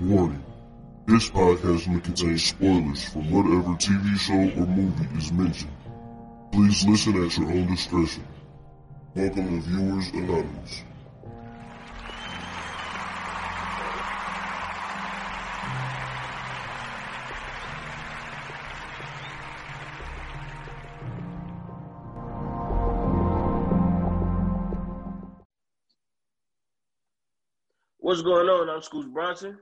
Warning. This podcast may contain spoilers from whatever TV show or movie is mentioned. Please listen at your own discretion. Welcome to Viewers Anonymous. What's going on? I'm Scoots Bronson.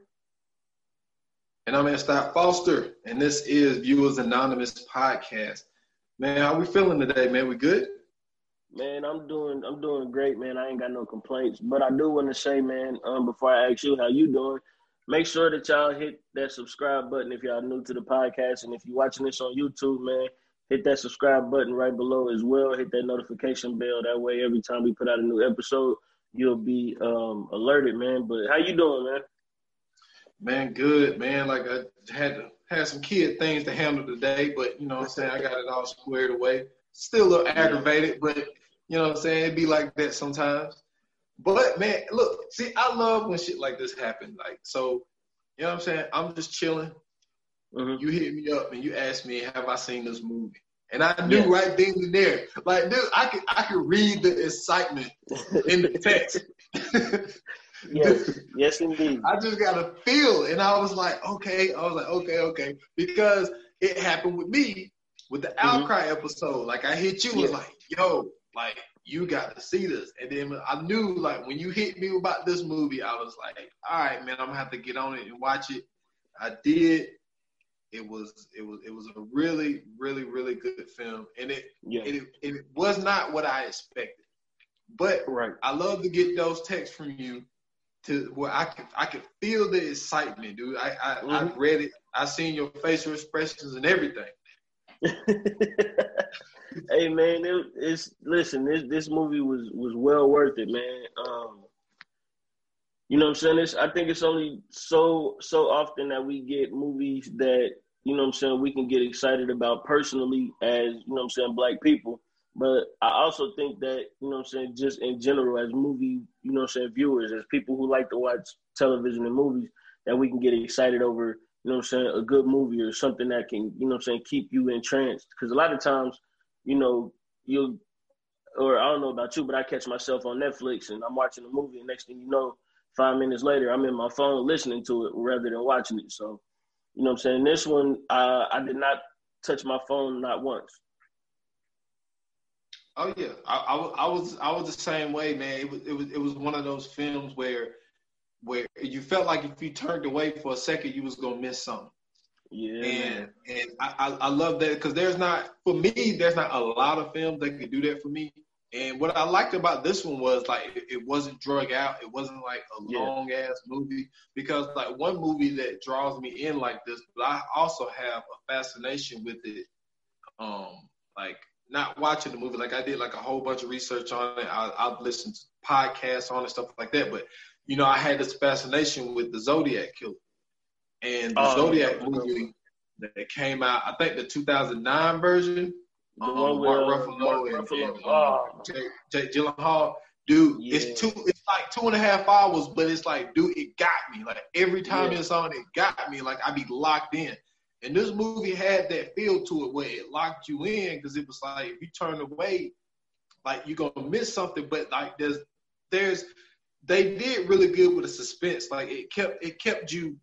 And I'm Scott Foster, and this is Viewers Anonymous podcast. Man, how we feeling today, man? We good? Man, I'm doing I'm doing great, man. I ain't got no complaints. But I do want to say, man, um, before I ask you how you doing, make sure that y'all hit that subscribe button if y'all new to the podcast. And if you're watching this on YouTube, man, hit that subscribe button right below as well. Hit that notification bell. That way every time we put out a new episode, you'll be um, alerted, man. But how you doing, man? Man, good, man. Like I had to had some kid things to handle today, but you know what I'm saying, I got it all squared away. Still a little aggravated, but you know what I'm saying, It'd be like that sometimes. But man, look, see, I love when shit like this happen. Like, so, you know what I'm saying? I'm just chilling. Mhm. You hit me up and you ask me, have I seen this movie? And I knew Yes. right then and there, like, dude, I could I could read the excitement in the text. yes, yes, indeed. I just got a feel, and I was like, okay, I was like, okay, okay, because it happened with me with the mm-hmm. outcry episode. Like I hit you, was like, yo, like you got to see this, and then I knew like when you hit me about this movie, I was like, all right, man, I'm gonna have to get on it and watch it. I did. It was it was it was a really really really good film, and it Yeah, it, it was not what I expected, but right. I love to get those texts from you to where I could I could feel the excitement, dude. I I, I Mhm. read it. I seen your facial expressions and everything. hey man, it, it's listen. This this movie was was well worth it, man. Um, you know what I'm saying? It's, I think it's only so so often that we get movies that you know what I'm saying we can get excited about personally as you know what I'm saying black people. But I also think that you know what I'm saying just in general as movie you know I'm saying viewers as people who like to watch television and movies that we can get excited over you know what I'm saying, a good movie or something that can, you know what I'm saying, keep you entranced. Because a lot of times, you know, you'll, or I don't know about you, but I catch myself on Netflix and I'm watching a movie, and next thing you know, five minutes later, I'm in my phone listening to it rather than watching it. So, you know what I'm saying? This one, uh, I did not touch my phone not once. Oh yeah, I, I, was- I was I was the same way, man. It was it was it was one of those films where where you felt like if you turned away for a second, you was gonna miss something. Yeah. and and I, I, I love that because there's not for me there's not a lot of films that can do that for me. And what I liked about this one was like it, it wasn't drug out. It wasn't like a Yeah. long ass movie because like one movie that draws me in like this, but I also have a fascination with it. Um, like not watching the movie, like I did like a whole bunch of research on it. I, I've listened to podcasts on it, stuff like that. But you know, I had this fascination with the Zodiac Killer and the Oh, Zodiac yeah. movie that came out. I think the 2009 version. the um, one with Mark uh, Ruffalo Mark and, Ruffalo. and, oh, um, Jake, Jake Gyllenhaal. Dude, Yeah. it's two. It's like two and a half hours, but it's like, dude, it got me. Like every time Yeah. it's on, it got me. Like I be locked in. And this movie had that feel to it where it locked you in because it was like if you turn away, like you're gonna miss something. But like there's there's they did really good with the suspense. Like it kept it kept you,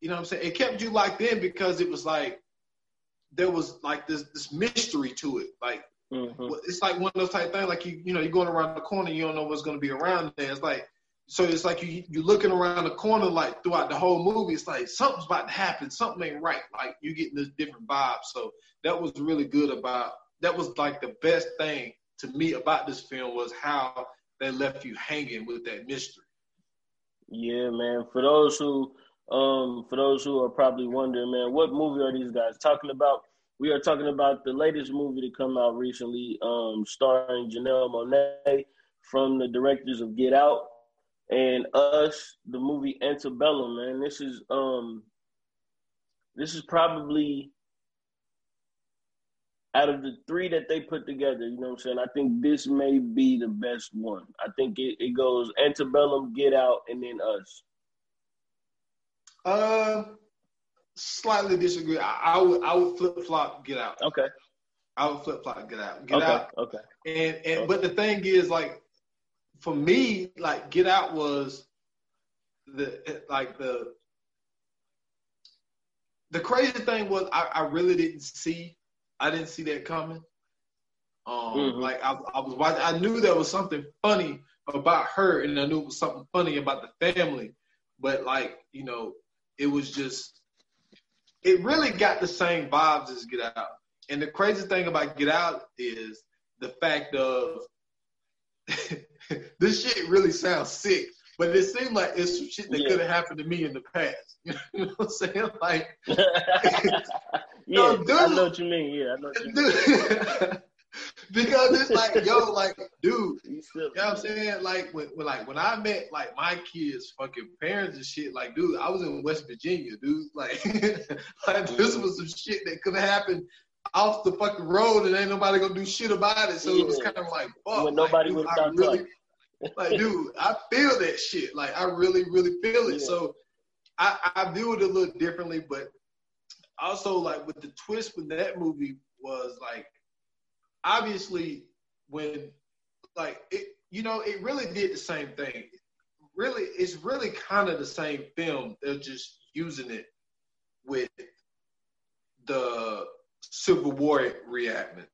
you know what I'm saying? It kept you locked in because it was like there was like this this mystery to it. Like mhm. it's like one of those type things. Like you, you know, you're going around the corner, you don't know what's going to be around there. It's like, so it's like you you looking around the corner, like throughout the whole movie. It's like something's about to happen, something ain't right. Like you're getting this different vibe. So that was really good about. That was like the best thing to me about this film was how they left you hanging with that mystery. Yeah, man. For those who, um, for those who are probably wondering, man, what movie are these guys talking about? We are talking about the latest movie to come out recently, um, starring Janelle Monae from the directors of Get Out and Us, the movie Antebellum. Man, this is um, this is probably out of the three that they put together, you know what I'm saying? I think this may be the best one. I think it, it goes Antebellum, Get Out, and then Us. Uh, slightly disagree. I, I would I would flip flop Get Out. Okay. I would flip flop Get Out. Get okay. Out. Okay. And and Okay. but the thing is, like, for me, like Get Out was the like the the crazy thing was I, I really didn't see I didn't see that coming. Um, Mhm. like I, I was watching, I knew there was something funny about her, and I knew it was something funny about the family, but like you know, it was just it really got the same vibes as Get Out. And the crazy thing about Get Out is the fact of this shit really sounds sick, but it seemed like it's some shit that Yeah. could have happened to me in the past. You know what I'm saying? Like, yeah, dude. I know what you mean. Yeah, I know what you mean. because it's like, yo, like, dude, You know what I'm saying? Like when, when like when I met like my kids' fucking parents and shit, like dude, I was in West Virginia, dude. Like, like this mm. was some shit that could have happened off the fucking road and ain't nobody gonna do shit about it. So it was kind of like fuck. When like, nobody dude, would've I really, like, dude, I feel that shit. Like I really, really feel it. Yeah. So I, I view it a little differently, but also like with the twist with that movie was like obviously when like it you know it really did the same thing really it's really kind of the same film they're just using it with the civil war reenactments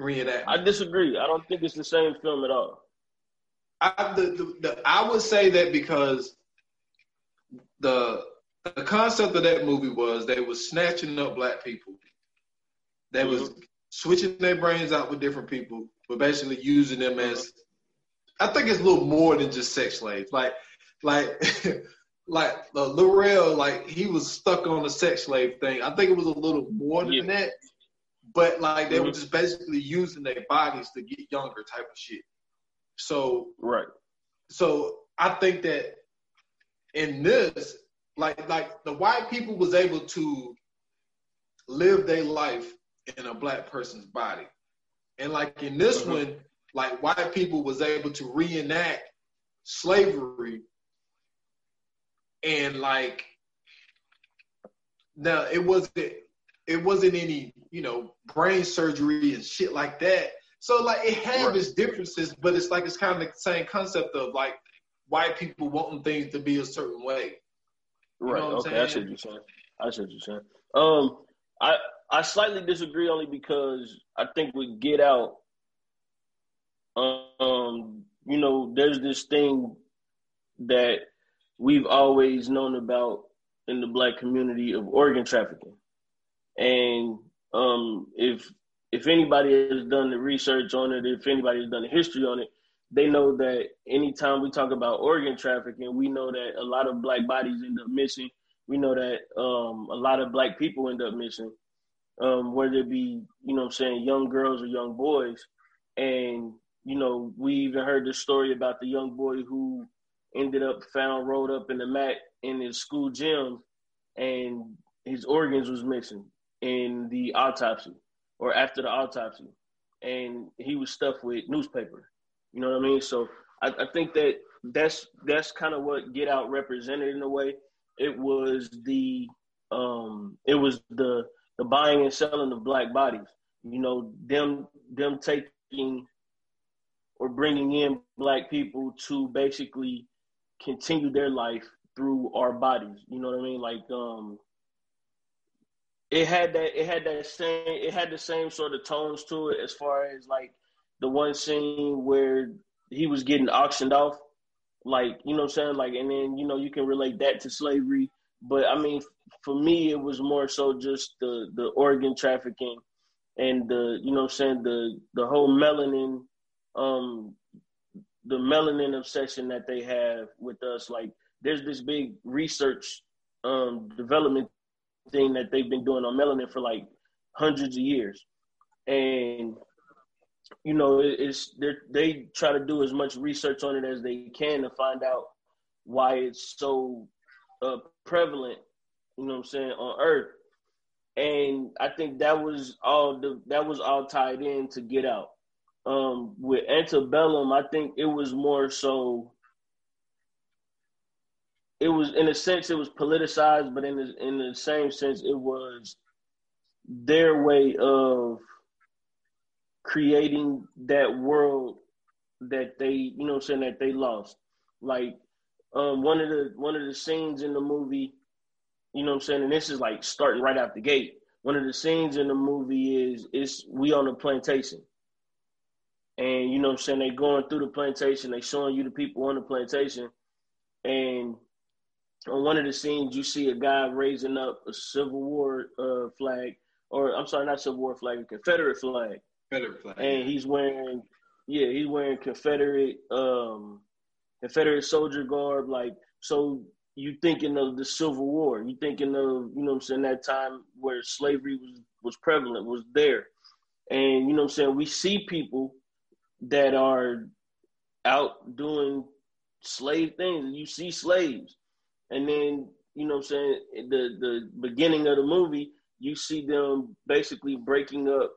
reenactment I disagree. I don't think it's the same film at all. I, the, the, the, I would say that because the the concept of that movie was they was snatching up black people. They was mm-hmm. switching their brains out with different people, but basically using them as. Mm-hmm. I think it's a little more than just sex slaves. Like, like, like uh, Lil Rel, like he was stuck on the sex slave thing. I think it was a little more than Yeah. that. But like they were Mhm. just basically using their bodies to get younger, type of shit. So Right. so I think that in this, like like the white people was able to live their life in a black person's body. And like in this Mhm. one, like white people was able to reenact slavery and like now it wasn't it wasn't any, you know, brain surgery and shit like that. So like it had Right. its differences, but it's like it's kind of the same concept of like white people wanting things to be a certain way. You Right. know what I'm okay, I saying? see what you're saying. I see what you're saying. Um, I I slightly disagree only because I think with Get Out, um, you know, there's this thing that we've always known about in the black community of organ trafficking, and um, if if anybody has done the research on it, if anybody has done the history on it, they know that anytime we talk about organ trafficking, we know that a lot of black bodies end up missing. We know that um, a lot of black people end up missing, um, whether it be, you know I'm saying, young girls or young boys. And, you know, we even heard the story about the young boy who ended up found rolled up in the mat in his school gym and his organs was missing in the autopsy or after the autopsy. And he was stuffed with newspaper. You know what I mean? So I, I think that that's that's kind of what Get Out represented in a way. It was the um, it was the the buying and selling of black bodies. You know, them them taking or bringing in black people to basically continue their life through our bodies. You know what I mean? Like um, it had that it had that same it had the same sort of tones to it as far as like the one scene where he was getting auctioned off like you know what i'm saying like and then you know you can relate that to slavery but i mean for me it was more so just the the organ trafficking and the you know what i'm saying the the whole melanin um the melanin obsession that they have with us like there's this big research um development thing that they've been doing on melanin for like hundreds of years. And you know it- it's they they try to do as much research on it as they can to find out why it's so uh, prevalent you know what i'm saying on earth. And i think that was all the that was all tied in to get out um with antebellum i think it was more so it was in a sense it was politicized, but in the, in the same sense it was their way of creating that world that they you know saying that they lost. Like um, one of the one of the scenes in the movie, you know what I'm saying, and this is like starting right out the gate. One of the scenes in the movie is is we on a plantation. And you know I'm saying, they going through the plantation, they showing you the people on the plantation. And on one of the scenes you see a guy raising up a Civil War uh, flag, or I'm sorry, not Civil War flag, a Confederate flag. Confederate flag. And he's wearing yeah, he's wearing Confederate um Confederate soldier garb, like so you thinking of the Civil War, you thinking of, you know I'm saying, that time where slavery was was prevalent, was there. And you know I'm saying, we see people that are out doing slave things. You see slaves. And then, you know I'm saying, the the beginning of the movie, you see them basically breaking up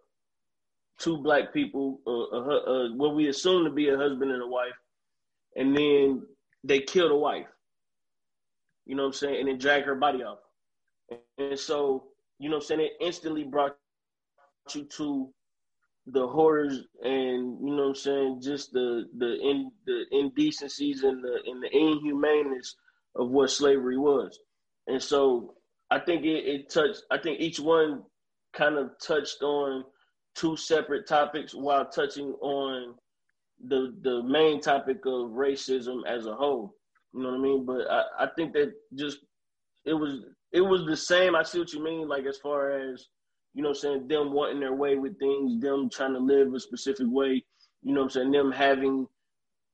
two black people, uh, uh, uh, what we assume to be a husband and a wife, and then they kill the wife. You know what I'm saying? And then drag her body off. And so, you know what I'm saying? It instantly brought you to the horrors and you know what I'm saying, just the the in the indecencies and the and the inhumaneness of what slavery was. And so I think it, it touched I think each one kind of touched on two separate topics while touching on the the main topic of racism as a whole. You know what I mean? But I, I think that just it was it was the same. I see what you mean, like as far as, you know I'm saying, them wanting their way with things, them trying to live a specific way, you know I'm saying, them having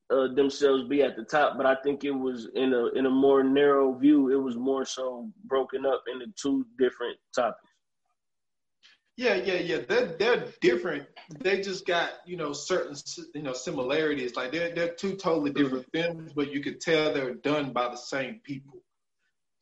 uh, themselves be at the top. But I think it was in a in a more narrow view, it was more so broken up into two different topics. Yeah, yeah, yeah. They're they're different. They just got you know certain you know similarities. Like they're they're two totally different mm-hmm. films, but you could tell they're done by the same people.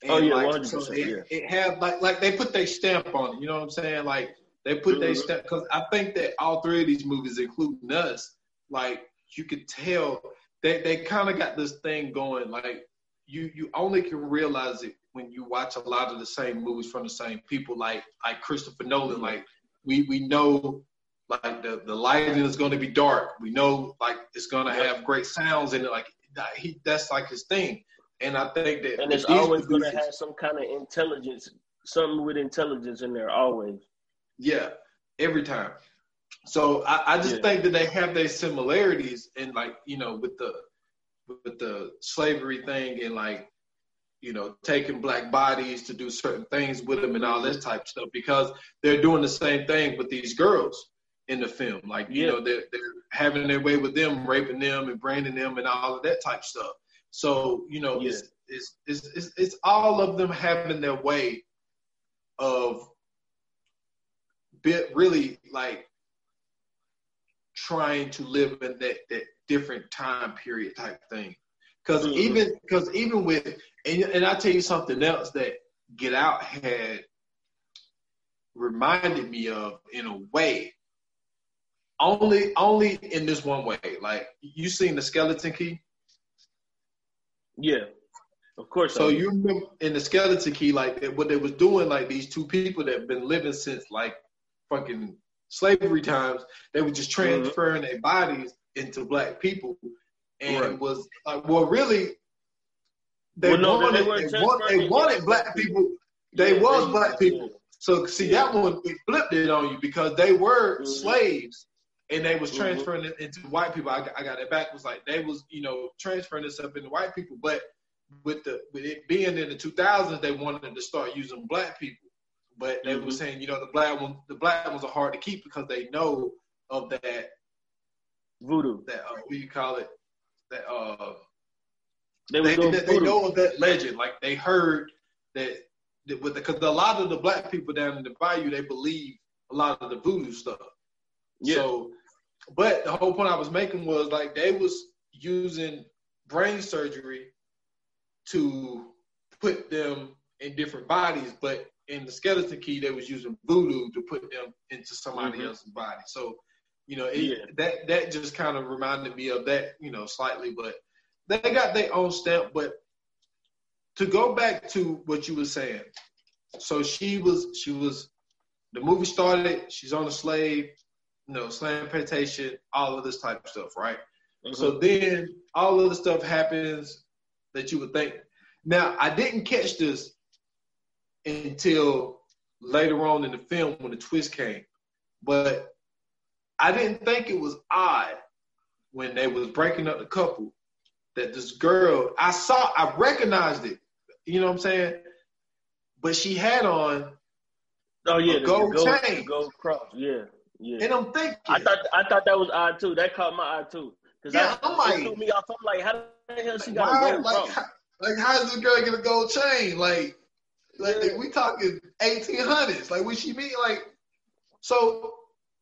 And oh yeah, like, so it, yeah. it had like like they put their stamp on it. You know what I'm saying? Like they put mm-hmm. their stamp because I think that all three of these movies, including us, like you could tell they they kind of got this thing going. Like you you only can realize it when you watch a lot of the same movies from the same people, like like Christopher Nolan. Like we we know like the the lighting is going to be dark. We know like it's going to have great sounds in it. Like he that's like his thing. And I think that and it's always going to have some kind of intelligence, something with intelligence in there always. Yeah, every time. So I, I just yeah. think that they have their similarities and like you know with the with the slavery thing and like you know, taking black bodies to do certain things with them and all this type of stuff because they're doing the same thing with these girls in the film. Like, you yeah. know, they're, they're having their way with them, raping them and branding them and all of that type of stuff. So, you know, yeah. it's, it's, it's, it's, it's all of them having their way of bit really like trying to live in that, that different time period type thing. Because mm-hmm. even because even with and and I tell you something else that Get Out had reminded me of in a way. Only only in this one way. Like you seen the skeleton key? Yeah. Of course. So you remember in the skeleton key, like what they was doing, like these two people that have been living since like fucking slavery times, they were just mm-hmm. transferring mm-hmm. their bodies into black people and right. was like, well, really, they well, no, wanted, they, they, wanted, they wanted black people. They yeah, was black people. So see yeah. that one, we flipped it on you because they were mm-hmm. slaves and they was transferring mm-hmm. it into white people. I got, I got it back. Was like they was you know transferring this up into white people, but with the with it being in the 2000s, they wanted to start using black people. But they mm-hmm. were saying, you know, the black one, the black ones are hard to keep because they know of that voodoo. That uh, what do you call it? that uh they, they, they, they know of that legend. Like they heard that, that with because a lot of the black people down in the bayou they believe a lot of the voodoo stuff. Yeah. So, but the whole point I was making was like they was using brain surgery to put them in different bodies, but in the skeleton key they was using voodoo to put them into somebody mm-hmm. else's body. So you know, it, yeah. that that just kind of reminded me of that, you know, slightly. But they got their own stamp. But to go back to what you were saying. So she was she was the movie started, she's on a slave, you know, slave plantation, all of this type of stuff, right? Mm-hmm. So then all of the stuff happens that you would think. Now, I didn't catch this until later on in the film when the twist came. But I didn't think it was odd when they was breaking up the couple that this girl I saw I recognized it. You know what I'm saying? But she had on Oh yeah, the gold, gold chain, gold cross. Yeah, yeah. And I'm thinking, I thought I thought that was odd too. That caught my eye too. Cause yeah, I, am like, threw me off. I'm like, how the hell she got why, a gold like? How, like, how does this girl get a gold chain? Like, like yeah. we talking 1800s. Like, what she mean? Like, so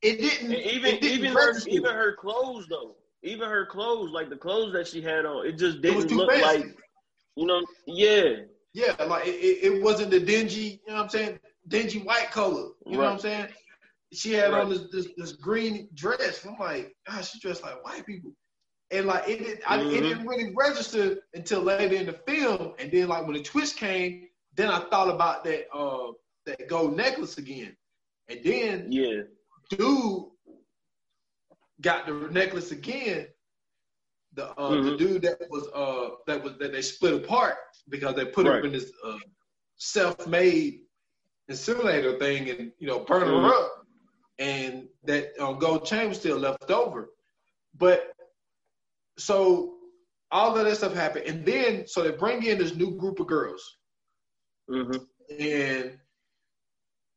it didn't. And even it didn't even her even her clothes though. Even her clothes, like the clothes that she had on, it just didn't too look fancy. like, you know, yeah. Yeah, like it, it, it wasn't the dingy, you know what I'm saying? Dingy white color. You know what I'm saying? She had Right. on this, this this green dress. I'm like, gosh, she dressed like white people. And like it didn't I, it didn't really register until later in the film. And then like when the twist came, then I thought about that uh that gold necklace again. And then Yeah. dude got the necklace again. The uh, the Mhm. dude that was uh that was that they split apart because they put him in this uh, self-made incinerator thing and you know burn her Mhm. up, and that uh, gold chain was still left over. But so all of that stuff happened, and then so they bring in this new group of girls, hmm and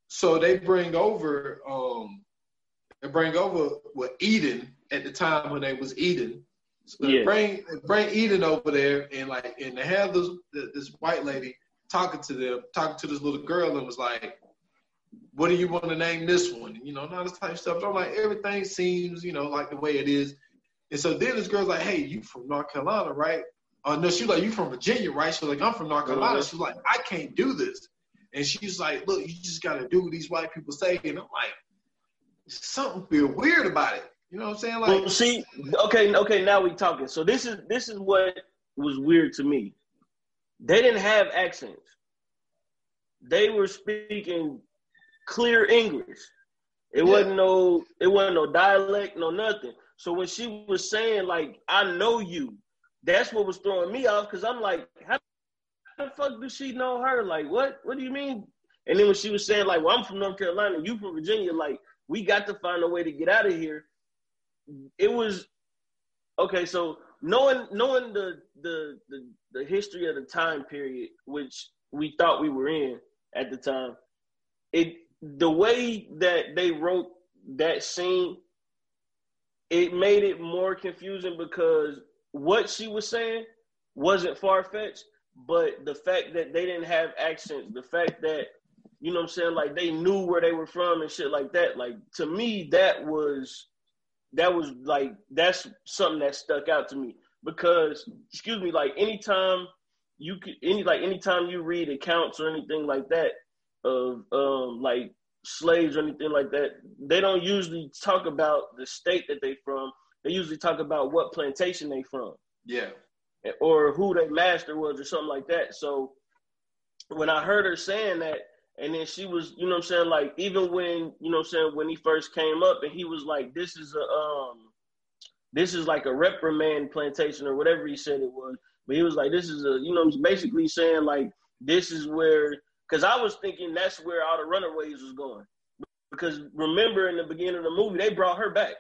so they bring over um they bring over what Eden at the time when they was Eden. So they Yeah. bring they bring Eden over there and like and they have this this white lady talking to them, talking to this little girl and was like, What do you want to name this one? You know, and all this type of stuff. So I'm like, everything seems, you know, like the way it is. And so then this girl's like, Hey, you from North Carolina, right? Uh, no, she's like, You from Virginia, right? She's like, I'm from North Carolina. Mhm. She's like, I can't do this. And she's like, look, you just gotta do what these white people say. And I'm like, something feel weird about it. You know what I'm saying? Like, Well, see, okay, okay, now we talking. So this is this is what was weird to me. They didn't have accents. They were speaking clear English. It Yeah. wasn't no it wasn't no dialect, no nothing. So when she was saying like I know you, that's what was throwing me off because I'm like, how the fuck does she know her? Like what? What do you mean? And then when she was saying like, well, I'm from North Carolina, you from Virginia, like we got to find a way to get out of here. It was okay. So knowing knowing the the the, the history of the time period which we thought we were in at the time, it the way that they wrote that scene, it made it more confusing because what she was saying wasn't far fetched, but the fact that they didn't have accents, the fact that you know what I'm saying, like they knew where they were from and shit like that, like to me that was that was like that's something that stuck out to me. Because excuse me, like anytime you could any like anytime you read accounts or anything like that of um like slaves or anything like that, they don't usually talk about the state that they from. They usually talk about what plantation they from yeah, or who their master was or something like that. So when I heard her saying that, and then she was, you know what I'm saying, like even when, you know what I'm saying, when he first came up and he was like, This is a um this is like a reprimand plantation or whatever he said it was. But he was like, This is a you know, basically saying like this is where because I was thinking that's where all the runaways was going. Because remember in the beginning of the movie, they brought her back.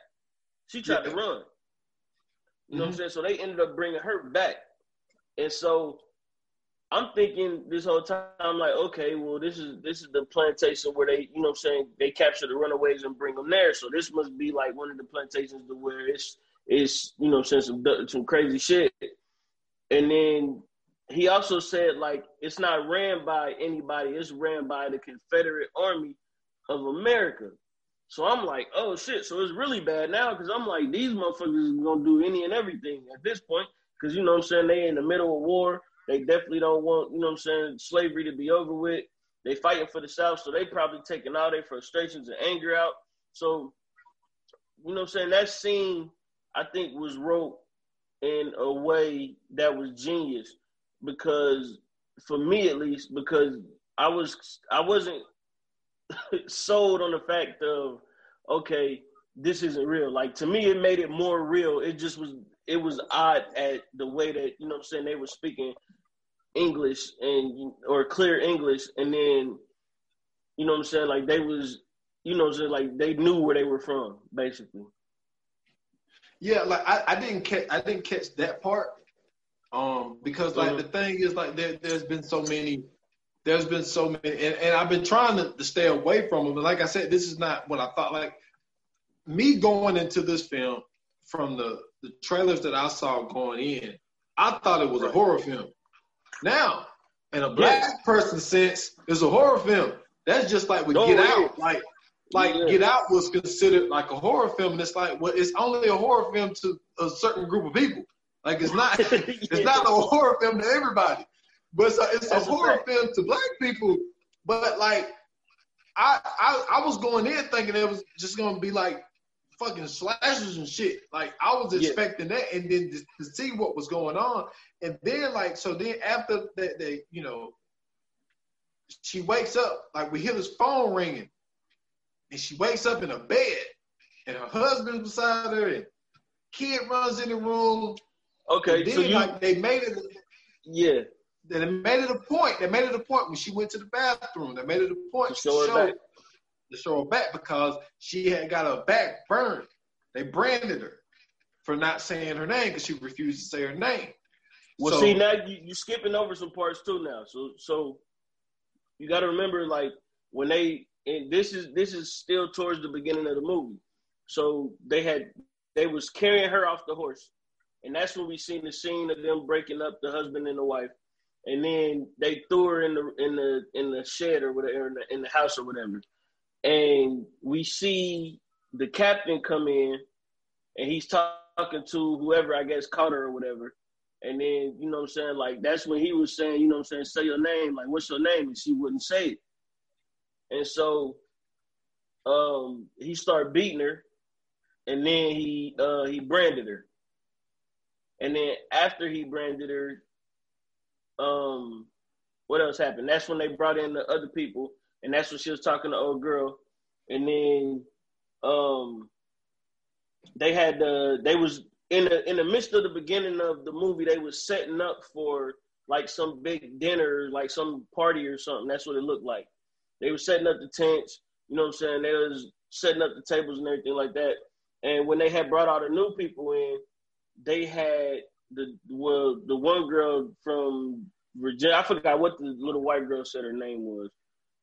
She tried to run. You know what I'm Mhm. saying? So they ended up bringing her back. And so I'm thinking this whole time, I'm like, okay, well, this is this is the plantation where they, you know what I'm saying, they capture the runaways and bring them there. So this must be like one of the plantations to where it's it's, you know what I'm saying, some some crazy shit. And then he also said like it's not ran by anybody, it's ran by the Confederate Army of America. So I'm like, oh shit, so it's really bad now because I'm like, these motherfuckers gonna do any and everything at this point. Cause you know what I'm saying, they in the middle of war. They definitely don't want, you know what I'm saying, slavery to be over with. They fighting for the South, so they probably taking all their frustrations and anger out. So, you know what I'm saying, that scene I think was wrote in a way that was genius because for me at least, because I was I wasn't sold on the fact of okay, this isn't real. Like to me, it made it more real. It just was it was odd at the way that you know I'm saying they were speaking English and or clear English, and then you know what I'm saying like they was you know just like they knew where they were from basically. Yeah, like I, I didn't catch I didn't catch that part. Um, because like mm-hmm. the thing is like there there's been so many there's been so many and, and I've been trying to, to stay away from them. But like I said, this is not what I thought. Like me going into this film from the, the trailers that I saw going in, I thought it was a horror film. Now, in a black yes. person sense, it's a horror film. That's just like we Get Out. Like like yeah. Get Out was considered like a horror film, and it's like well, it's only a horror film to a certain group of people. Like it's not yeah. it's not a horror film to everybody, but it's a, it's a horror film to black people. But like I, I I was going in thinking it was just gonna be like fucking slashers and shit. Like I was expecting yeah. that, and then to, to, see what was going on, and then like so then after that, they you know, she wakes up like we hear this phone ringing, and she wakes up in a bed, and her husband's beside her, and kid runs in the room. Okay, so you like they made it. Yeah. They made it a point. They made it a point when she went to the bathroom. They made it a point to show, to show, to show her back because she had got her back burned. They branded her for not saying her name because she refused to say her name. Well, so, see now you, you're skipping over some parts too now. So so you got to remember like when they and this is this is still towards the beginning of the movie. So they had they was carrying her off the horse, and that's when we seen the scene of them breaking up the husband and the wife, and then they threw her in the in the in the shed or whatever in the, in the house or whatever, and we see the captain come in, and he's talking to whoever I guess caught her or whatever. And then, you know what I'm saying? Like, that's when he was saying, you know what I'm saying, say your name. Like, what's your name? And she wouldn't say it. And so um, he started beating her, and then he uh, he branded her. And then after he branded her, um, what else happened? That's when they brought in the other people, and that's when she was talking to old girl. And then um, they had the they was in the in the midst of the beginning of the movie, they was setting up for like some big dinner, like some party or something. That's what it looked like. They were setting up the tents, you know what I'm saying? They was setting up the tables and everything like that. And when they had brought all the new people in, they had the well the one girl from Virginia. I forgot what the little white girl said her name was,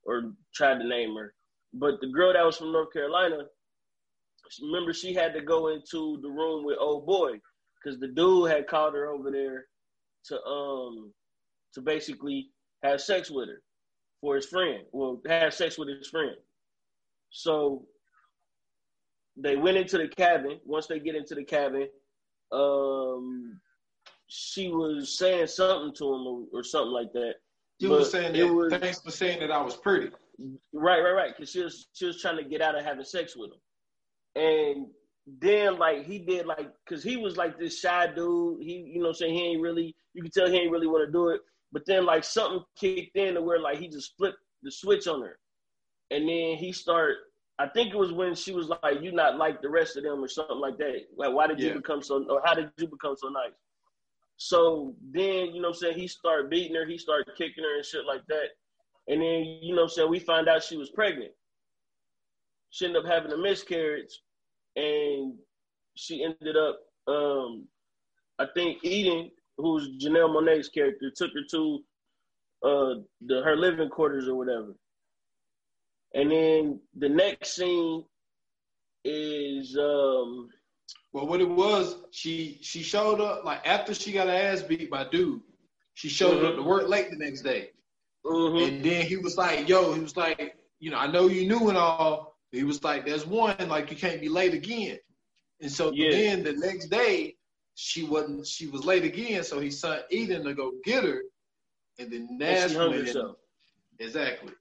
or tried to name her. But the girl that was from North Carolina, remember she had to go into the room with old boy because the dude had called her over there to um to basically have sex with her for his friend. Well, have sex with his friend. So they went into the cabin. Once they get into the cabin, um, she was saying something to him or, or something like that. She but was saying that, was, thanks for saying that I was pretty. Right, right, right. Because she was she was trying to get out of having sex with him, and then like he did like because he was like this shy dude. He you know I'm saying he ain't really you can tell he ain't really want to do it. But then like something kicked in to where like he just flipped the switch on her. And then he started I think it was when she was like, You not like the rest of them or something like that. Like why did yeah. you become so or how did you become so nice? So then, you know I'm saying, he started beating her, he started kicking her and shit like that. And then, you know I'm saying, we find out she was pregnant. She ended up having a miscarriage and she ended up um I think Eden who's Janelle Monáe's character, took her to uh the her living quarters or whatever. And then the next scene is um well what it was, she she showed up like after she got her ass beat by dude, she showed mm-hmm. up to work late the next day. Mm-hmm. And then he was like, yo, he was like, you know, I know you knew and all. He was like, there's one, like you can't be late again. And so yeah. then the next day, she wasn't she was late again, so he sent Eden to go get her, and then Nash went in. Exactly.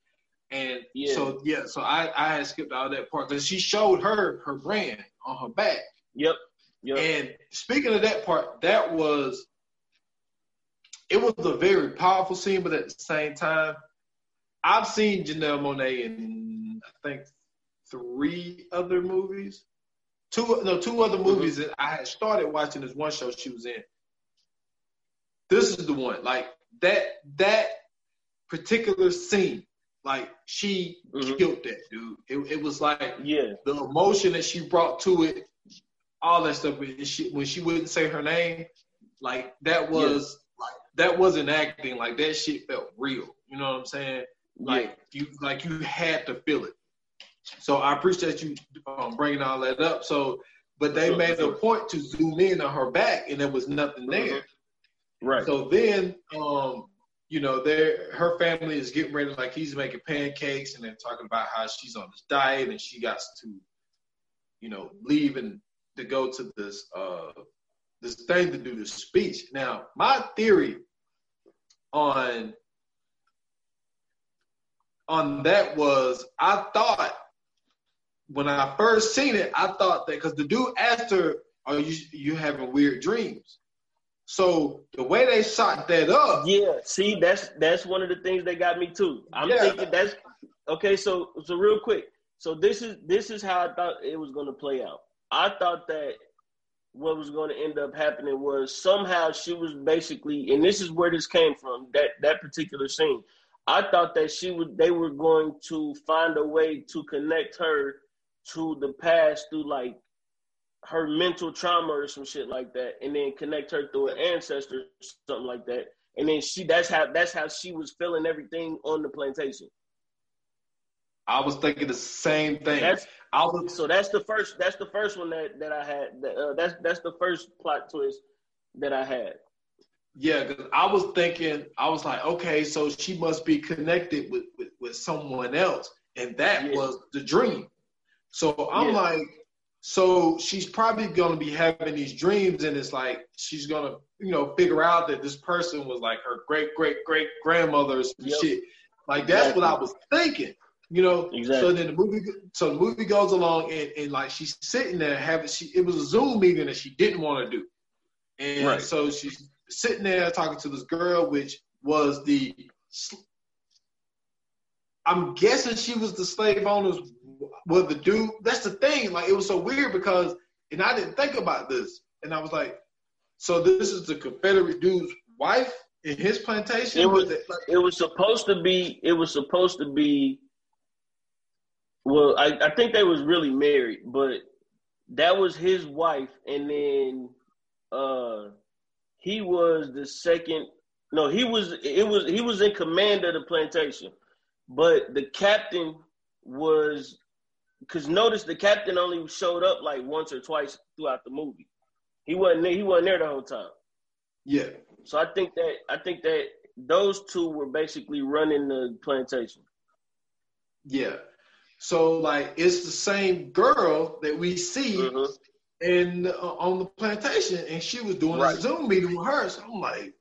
And yeah. so yeah, so I I had skipped out that part because she showed her her brand on her back. Yep. Yep. And speaking of that part, that was it was a very powerful scene, but at the same time, I've seen Janelle Monáe in I think three other movies. Two no two other mm-hmm. movies that I had started watching this one show she was in. This is the one. Like that that particular scene, like she Mhm. killed that dude. It, it was like Yeah. the emotion that she brought to it, all that stuff. And she, when she wouldn't say her name, like that was like that wasn't acting. Like that shit felt real. You know what I'm saying? Like you, like you had to feel it. So I appreciate you um, bringing all that up. So, but they made a point to zoom in on her back, and there was nothing there. Right. So then, um, you know, her family is getting ready, like he's making pancakes, and they're talking about how she's on this diet and she got to, you know, leave and to go to this uh this thing to do this speech. Now, my theory on on that was I thought when I first seen it, I thought that because the dude asked her, "Are you you having weird dreams?" So the way they shot that up, Yeah, see, that's that's one of the things that got me too. I'm Yeah. thinking that's okay. So so real quick. So this is this is how I thought it was going to play out. I thought that what was going to end up happening was somehow she was basically, and this is where this came from. That that particular scene. I thought that she would. They were going to find a way to connect her to the past through like her mental trauma or some shit like that, and then connect her through an ancestor, or something like that. And then she that's how that's how she was feeling everything on the plantation. I was thinking the same thing. That's I was so that's the first that's the first one that that I had. That, uh, that's that's the first plot twist that I had. yeah, because I was thinking, I was like, okay, so she must be connected with with, with someone else, and that Yeah. was the dream. So I'm Yeah. like, so she's probably gonna be having these dreams, and it's like she's gonna, you know, figure out that this person was like her great great great grandmother or some Yep. shit. Like that's what I was thinking. You know, Exactly. so then the movie, so the movie goes along, and, and like she's sitting there having, she it was a Zoom meeting that she didn't want to do, and Right. so she's sitting there talking to this girl, which was the, I'm guessing she was the slave owners, well the dude. That's the thing, like it was so weird because, and I didn't think about this, and I was like, so this is the Confederate dude's wife in his plantation. It was- Was it, like, It was supposed to be. It was supposed to be. Well, I, I think they was really married, but that was his wife, and then uh he was the second. No, he was. It was he was in command of the plantation, but the captain was because notice the captain only showed up like once or twice throughout the movie. He wasn't there, he wasn't there the whole time. yeah, So I think that I think that those two were basically running the plantation. Yeah. So like it's the same girl that we see Mhm. in uh, on the plantation, and she was doing Right. a Zoom meeting with her. So I'm like,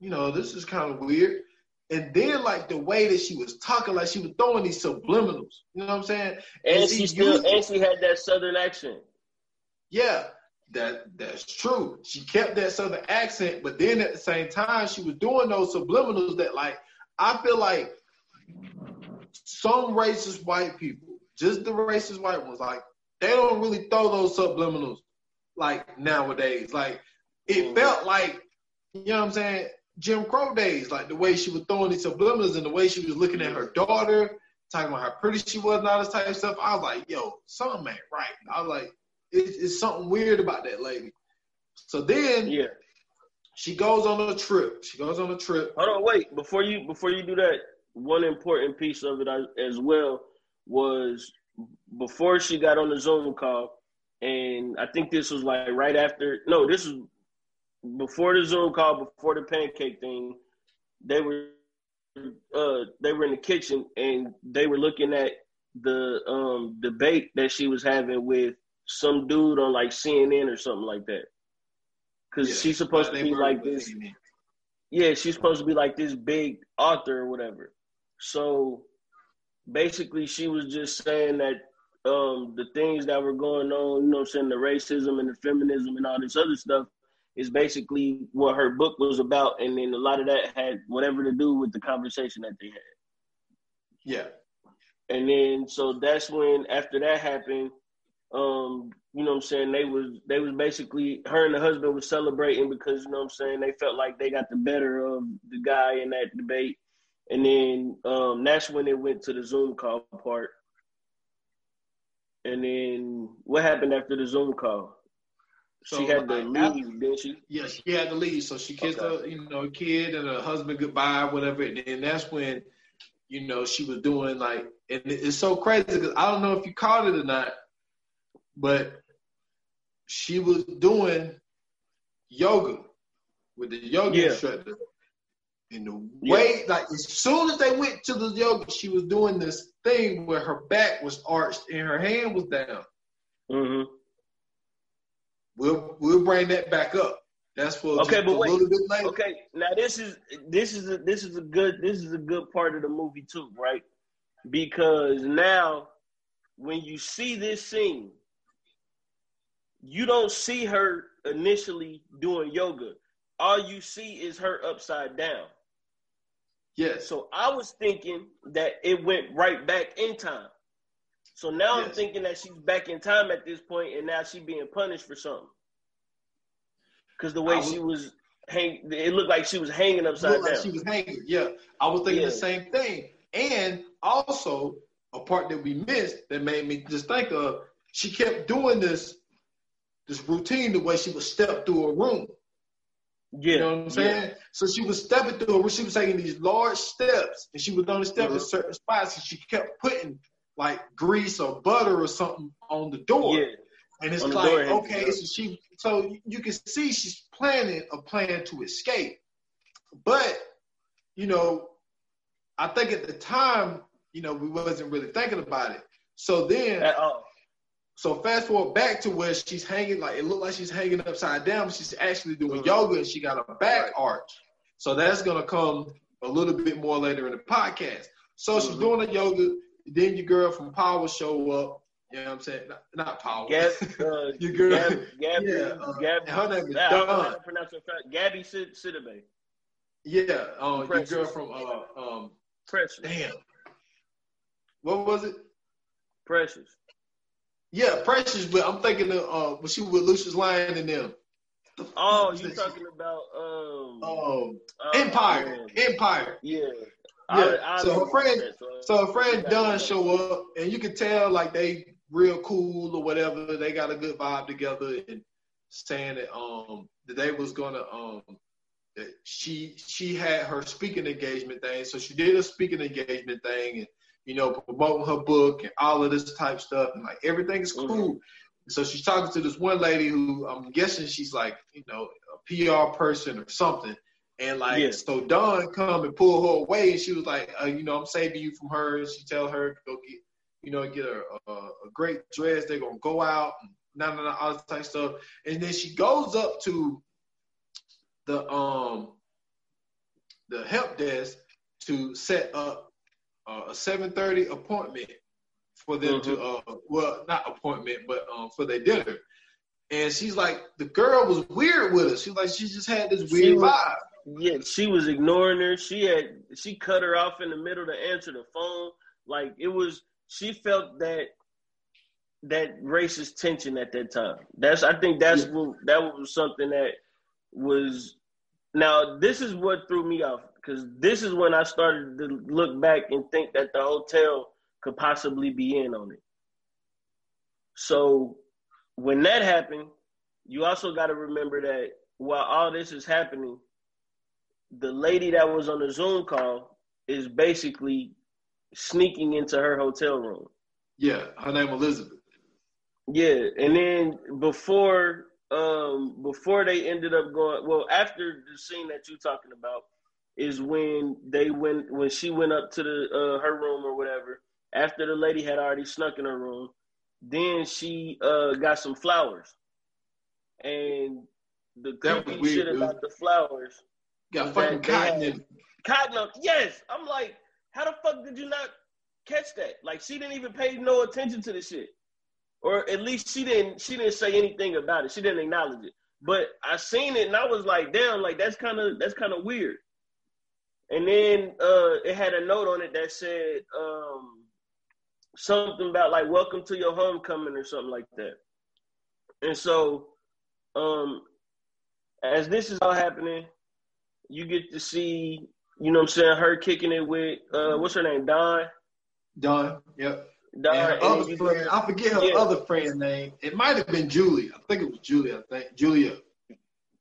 you know, this is kind of weird. And then like the way that she was talking, like she was throwing these subliminals. You know what I'm saying? And see, she still and she had that southern accent. Yeah, that that's true. She kept that southern accent, but then at the same time, she was doing those subliminals that like I feel like some racist white people, just the racist white ones, like they don't really throw those subliminals like nowadays. Like it Mhm. felt like, you know what I'm saying, Jim Crow days, like the way she was throwing these subliminals and the way she was looking at her daughter, talking about how pretty she was and all this type of stuff. I was like, yo, something ain't right. I was like, it's, it's something weird about that lady. So then Yeah. she goes on a trip. She goes on a trip. Hold on, wait. Before you before you do that, one important piece of it as, as well was before she got on the Zoom call, and I think this was like right after. No, this was before the Zoom call, before the pancake thing. They were uh they were in the kitchen and they were looking at the um debate that she was having with some dude on like CNN or something like that. Cause Yeah, she's supposed to be like this yeah, she's supposed to be like this big author or whatever. So basically, she was just saying that um, the things that were going on, you know, what I'm saying the racism and the feminism and all this other stuff, is basically what her book was about, and then a lot of that had whatever to do with the conversation that they had. Yeah. And then so that's when after that happened, um, you know what I'm saying, they was they was basically her and the husband was celebrating because you know what I'm saying, they felt like they got the better of the guy in that debate. And then um, that's when it went to the Zoom call part. And then what happened after the Zoom call? So, she had to like, leave, didn't she? Yeah, she had to leave. So she kissed Okay. her, you know, kid and her husband goodbye, whatever. And then that's when, you know, she was doing like, and it's so crazy because I don't know if you caught it or not, but she was doing yoga with the yoga Yeah. instructor. And the Yeah. way, like, as soon as they went to the yoga, she was doing this thing where her back was arched and her hand was down. Mm-hmm. We'll we'll bring that back up. That's for Okay, but a wait. little bit later. Okay, now this is this is a, this is a good this is a good part of the movie too, right? Because now when you see this scene, you don't see her initially doing yoga. All you see is her upside down. Yes. So I was thinking that it went right back in time. So now I'm thinking that she's back in time at this point, and now she's being punished for something. Because the way was- she was hang, it looked like she was hanging upside down. like she was hanging. Yeah, I was thinking Yeah. the same thing. And also a part that we missed that made me just think of she kept doing this this routine the way she would step through a room. yeah, You know what I'm saying? yeah. So she was stepping through a room. She was taking these large steps, and she would only step in Mhm. certain spots, and she kept putting like grease or butter or something on the door. Yeah, And it's On like, okay, so she, so you can see she's planning a plan to escape. But, you know, I think at the time, you know, we wasn't really thinking about it. So then, so fast forward back to where she's hanging, like it looked like she's hanging upside down. But she's actually doing Mhm. yoga, and she got a back Right. arch. So that's gonna come a little bit more later in the podcast. So she's Mhm. doing the yoga. Then your girl from Power show up. You know what I'm saying? Not, not Power. Gab, uh, Your girl- Gab, Gabby, Yeah, uh, Gab, her name is know Dawn. Gabby Sid- Sidibe. Yeah, um, your girl from uh, um, Precious, damn, what was it? precious. Yeah, Precious. But I'm thinking of uh, when she was with Lucius Lyon and them. Oh, you talking about um, Um, uh, Empire, man. Empire. Yeah. Yeah, I, I so her friend- So her friend. Dunn show up, and you can tell like they real cool or whatever. They got a good vibe together, and saying that um that they was gonna um that she she had her speaking engagement thing. So she did a speaking engagement thing, and you know promoting her book and all of this type stuff, and like everything is cool. Mhm. So she's talking to this one lady who I'm guessing she's like you know a PR person or something. And like, Yeah. so Dawn come and pull her away, and she was like, uh, you know, I'm saving you from her. And she tell her go get, you know, get a, a, a great dress. They're gonna go out, and nah, nah, nah, all this type of stuff. And then she goes up to the um the help desk to set up uh, a 7:30 appointment for them to uh well not appointment but um for their dinner. And she's like, the girl was weird with us. She's like, she just had this She weird was- vibe. Yeah, she was ignoring her. She had she cut her off in the middle to answer the phone. Like it was, she felt that that racist tension at that time. That's I think that's Yeah. what that was something that was. Now this is what threw me off because this is when I started to look back and think that the hotel could possibly be in on it. So when that happened, you also got to remember that while all this is happening, the lady that was on the Zoom call is basically sneaking into her hotel room. Yeah, her name Elizabeth. Yeah, and then before um before they ended up going well after the scene that you're talking about is when they went when she went up to the uh, her room or whatever after the lady had already snuck in her room then she uh got some flowers and the creepy shit about the flowers Got fucking cotton had- Cotton up. Yes. I'm like, how the fuck did you not catch that? Like she didn't even pay no attention to the shit. Or at least she didn't she didn't say anything about it. She didn't acknowledge it. But I seen it and I was like, damn, like that's kind of that's kind of weird. And then uh, it had a note on it that said um, something about like "Welcome to your homecoming" or something like that. And so, um, as this is all happening, you get to see, you know, what I'm saying her kicking it with uh, what's her name, Dawn. Dawn, Yep. Dawn. And her other friend, I forget her Yeah. other friend's name. It might have been Julia. I think it was Julia. I think Julia.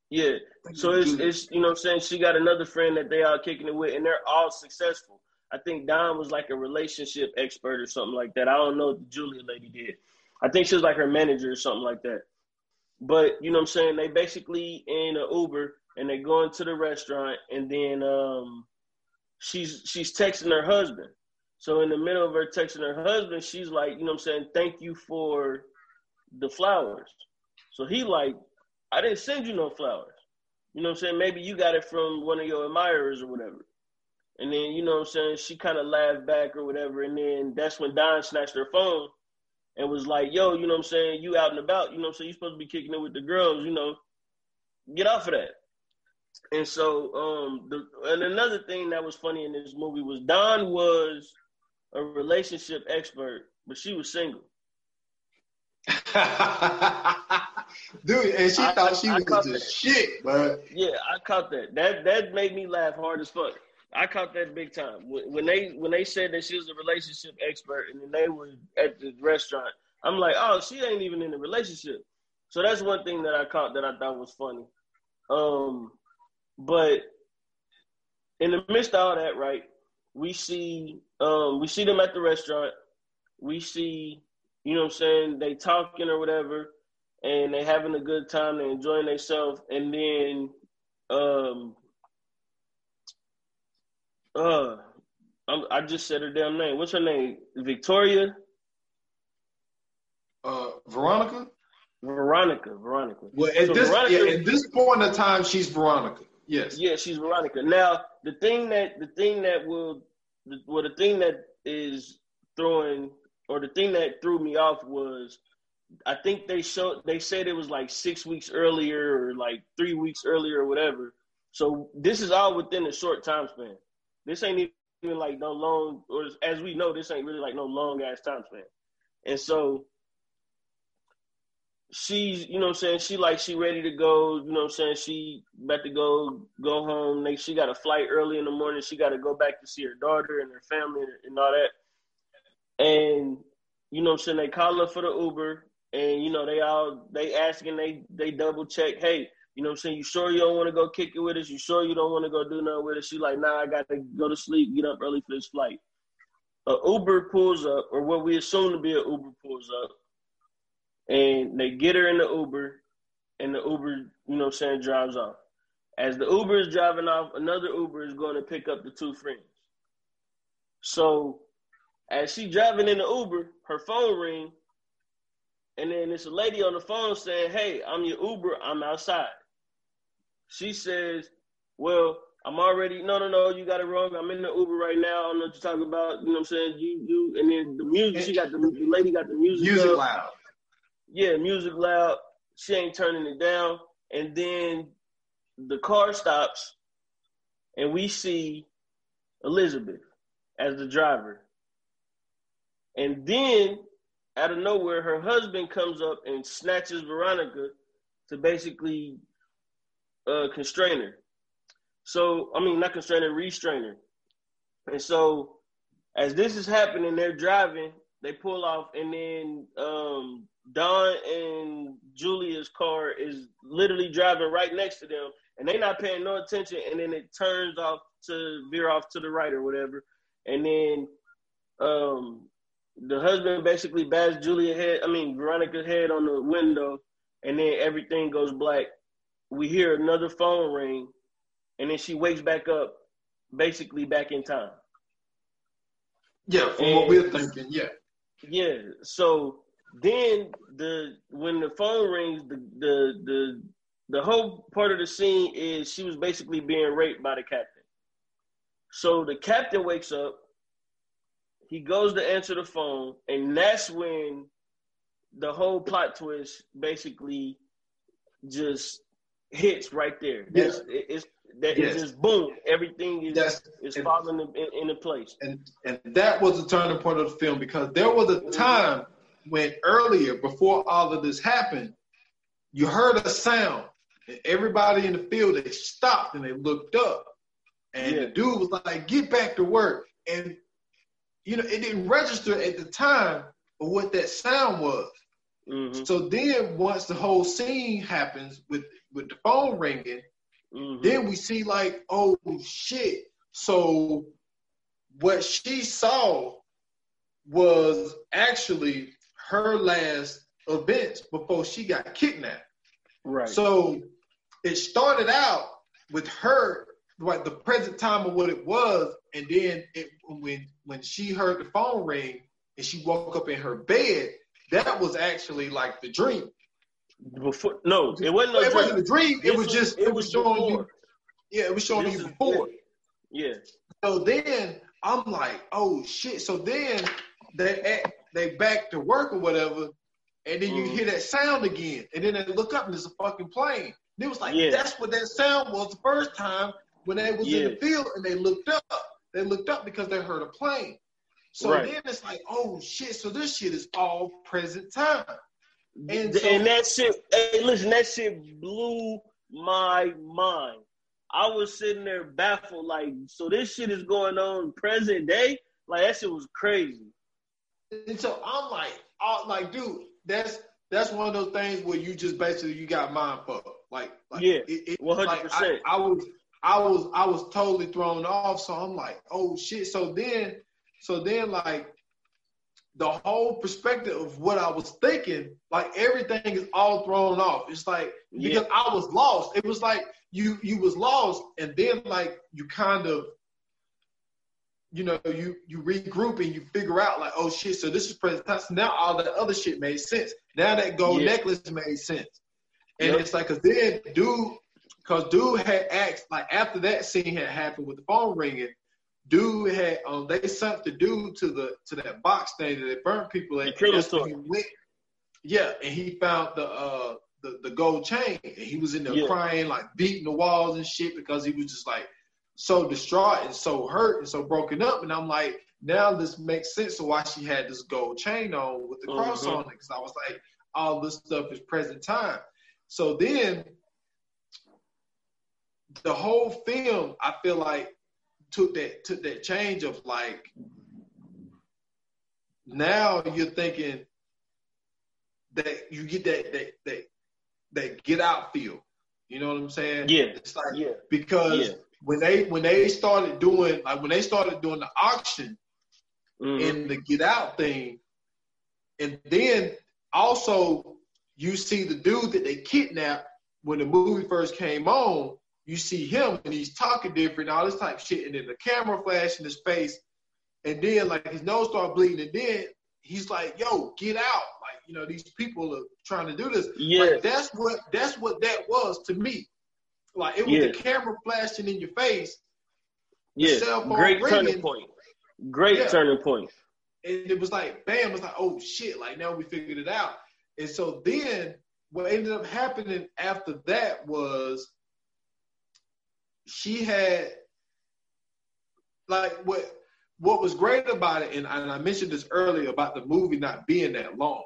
yeah. I think it So it's Julia. it's you know what I'm saying she got another friend that they all kicking it with and they're all successful. I think Dawn was like a relationship expert or something like that. I don't know what the Julia lady did. I think she was like her manager or something like that. But you know what I'm saying? They basically in an Uber and they go into the restaurant and then um she's she's texting her husband. So in the middle of her texting her husband, she's like, you know what I'm saying, thank you for the flowers. So he like, I didn't send you no flowers. You know what I'm saying? Maybe you got it from one of your admirers or whatever. And then, you know what I'm saying, she kind of laughed back or whatever. And then that's when Dawn snatched her phone and was like, yo, you know what I'm saying, you out and about, you know I'm saying, you supposed to be kicking it with the girls, you know, get off of that. And so, um, the, and another thing that was funny in this movie was Dawn was a relationship expert, but she was single. Dude, and she I- thought she I was the that. shit, but Yeah, I caught that. That that made me laugh hard as fuck. I caught that big time when when they when they said that she was a relationship expert, and then they were at the restaurant. I'm like, oh, she ain't even in a relationship. So that's one thing that I caught that I thought was funny. Um, but in the midst of all that, right, we see um we see them at the restaurant. We see, you know what I'm saying, they talking or whatever, and they having a good time, they enjoying themselves, and then um uh I'm, I just said her damn name. What's her name? Victoria? uh, Veronica. Veronica. Veronica. Well, at So this Veronica- yeah, at this point in time, she's Veronica. Yes. Yeah, she's Veronica. Now, the thing that the thing that will, the, well, the thing that is throwing, or the thing that threw me off was, I think they showed they said it was like six weeks earlier or like three weeks earlier or whatever. So this is all within a short time span. This ain't even like no long, or as we know, this ain't really like no long ass time span. And so she's, you know what I'm saying, she like she ready to go, you know what I'm saying, she about to go go home. Like she got a flight early in the morning. She got to go back to see her daughter and her family and all that. And you know what I'm saying, they call her for the Uber and you know they all they asking they they double check, hey, you know what I'm saying, you sure you don't want to go kick it with us? You sure you don't want to go do nothing with us? She like, nah, I got to go to sleep, get up early for this flight. A Uber pulls up, or what we assume to be an Uber pulls up, and they get her in the Uber, and the Uber, you know what saying, drives off. As the Uber is driving off, another Uber is going to pick up the two friends. So as she driving in the Uber, her phone ring, and then it's a lady on the phone saying, Hey, I'm your Uber, I'm outside. She says, Well, I'm already no no no, you got it wrong. I'm in the Uber right now. I don't know what you're talking about. You know what I'm saying? You you and then the music, she got the, the lady got the music. Music up. loud. Yeah, music loud. She ain't turning it down. And then the car stops, and we see Elizabeth as the driver. And then, out of nowhere, her husband comes up and snatches Veronica to basically uh, constrain her. So, I mean, not constrain her, restrain her. And so, as this is happening, they're driving. They pull off, and then um, Dawn and Julia's car is literally driving right next to them, and they're not paying no attention. And then it turns off to veer off to the right or whatever. And then um, the husband basically bashes Julia head, I mean Veronica's head on the window, and then everything goes black. We hear another phone ring, and then she wakes back up, basically back in time. Yeah, from what we're thinking, yeah. Yeah. So then the when the phone rings, the the the the whole part of the scene is she was basically being raped by the captain. So the captain wakes up, he goes to answer the phone, and that's when the whole plot twist basically just hits right there. That's it, it's that Yes. it's just boom. Everything is That's is and- falling in, in, into place. and and that was the turning point of the film because there was a mm-hmm. time when earlier before all of this happened you heard a sound and everybody in the field they stopped and they looked up and Yeah. the dude was like get back to work and you know it didn't register at the time of what that sound was hmm so then once the whole scene happens with with the phone ringing hmm then we see like, oh shit. So what she saw was actually her last events before she got kidnapped. Right. So it started out with her like the present time of what it was, and then it, when when she heard the phone ring and she woke up in her bed, that was actually like the dream. before no, it wasn't. No it wasn't a dream. dream. It was just it was showing you. Yeah, it was showing This you is- before. Yeah. So then I'm like, oh shit. So then they they back to work or whatever, and then you Mhm. hear that sound again, and then they look up and it's a fucking plane. And it was like Yeah. that's what that sound was the first time when they was in the field and they looked up. They looked up because they heard a plane. So Right. then it's like, oh shit. So this shit is all present time. And And, so- that shit, hey, listen, that shit blew my mind. I was sitting there baffled, like, so this shit is going on present day? Like, that shit was crazy. And so I'm like, oh, like, dude, that's that's one of those things where you just basically you got mind fucked. Like, like Yeah, it, 100%. I, I was, I was, I was totally thrown off. So I'm like, oh shit. So then, so then, like, the whole perspective of what I was thinking, like everything is all thrown off. It's like because I was lost. It was like you you was lost, and then like you kind of you know, you you regroup and you figure out like, oh shit, so this is present time. So now all that other shit made sense. Now that gold Yeah. necklace made sense. And Yep. it's like, cause then dude, cause dude had asked, like after that scene had happened with the phone ringing, dude had um they sent the dude to the to that box thing that they burnt people at. The criminal That's when he went. Yeah, and he found the uh the, the gold chain and he was in there Yeah. crying, like beating the walls and shit because he was just like so distraught and so hurt and so broken up. And I'm like, now this makes sense of why she had this gold chain on with the cross Mhm. on it. Because I was like, all this stuff is present time. So then the whole film, I feel like took that took that change of like now you're thinking that you get that that that that get out feel. You know what I'm saying? Yeah. It's like Yeah. because Yeah. when they when they started doing like when they started doing the auction Mhm. and the get out thing, and then also you see the dude that they kidnapped when the movie first came on. You see him and he's talking different, all this type of shit, and then the camera flash in his face, and then like his nose start bleeding, and then he's like, "Yo, get out!" Like you know these people are trying to do this. Yeah. Like that's what that's what that was to me. Like it was Yeah. the camera flashing in your face, yeah. cell phone Great ringing. turning point. Great Yeah. turning point. and it was like bam, it's like oh shit, like now we figured it out. And so then what ended up happening after that was she had like what what was great about it, and, and I mentioned this earlier about the movie not being that long,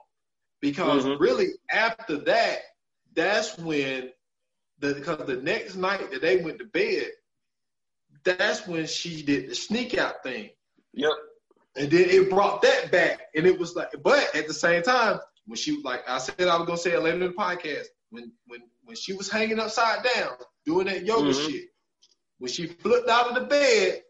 because Mhm. really after that, that's when the because the next night that they went to bed, that's when she did the sneak out thing. Yep. And then it brought that back. And it was like, but at the same time, when she like I said I was gonna say it later in the podcast, when when when she was hanging upside down doing that yoga Mhm. shit, when she flipped out of the bed,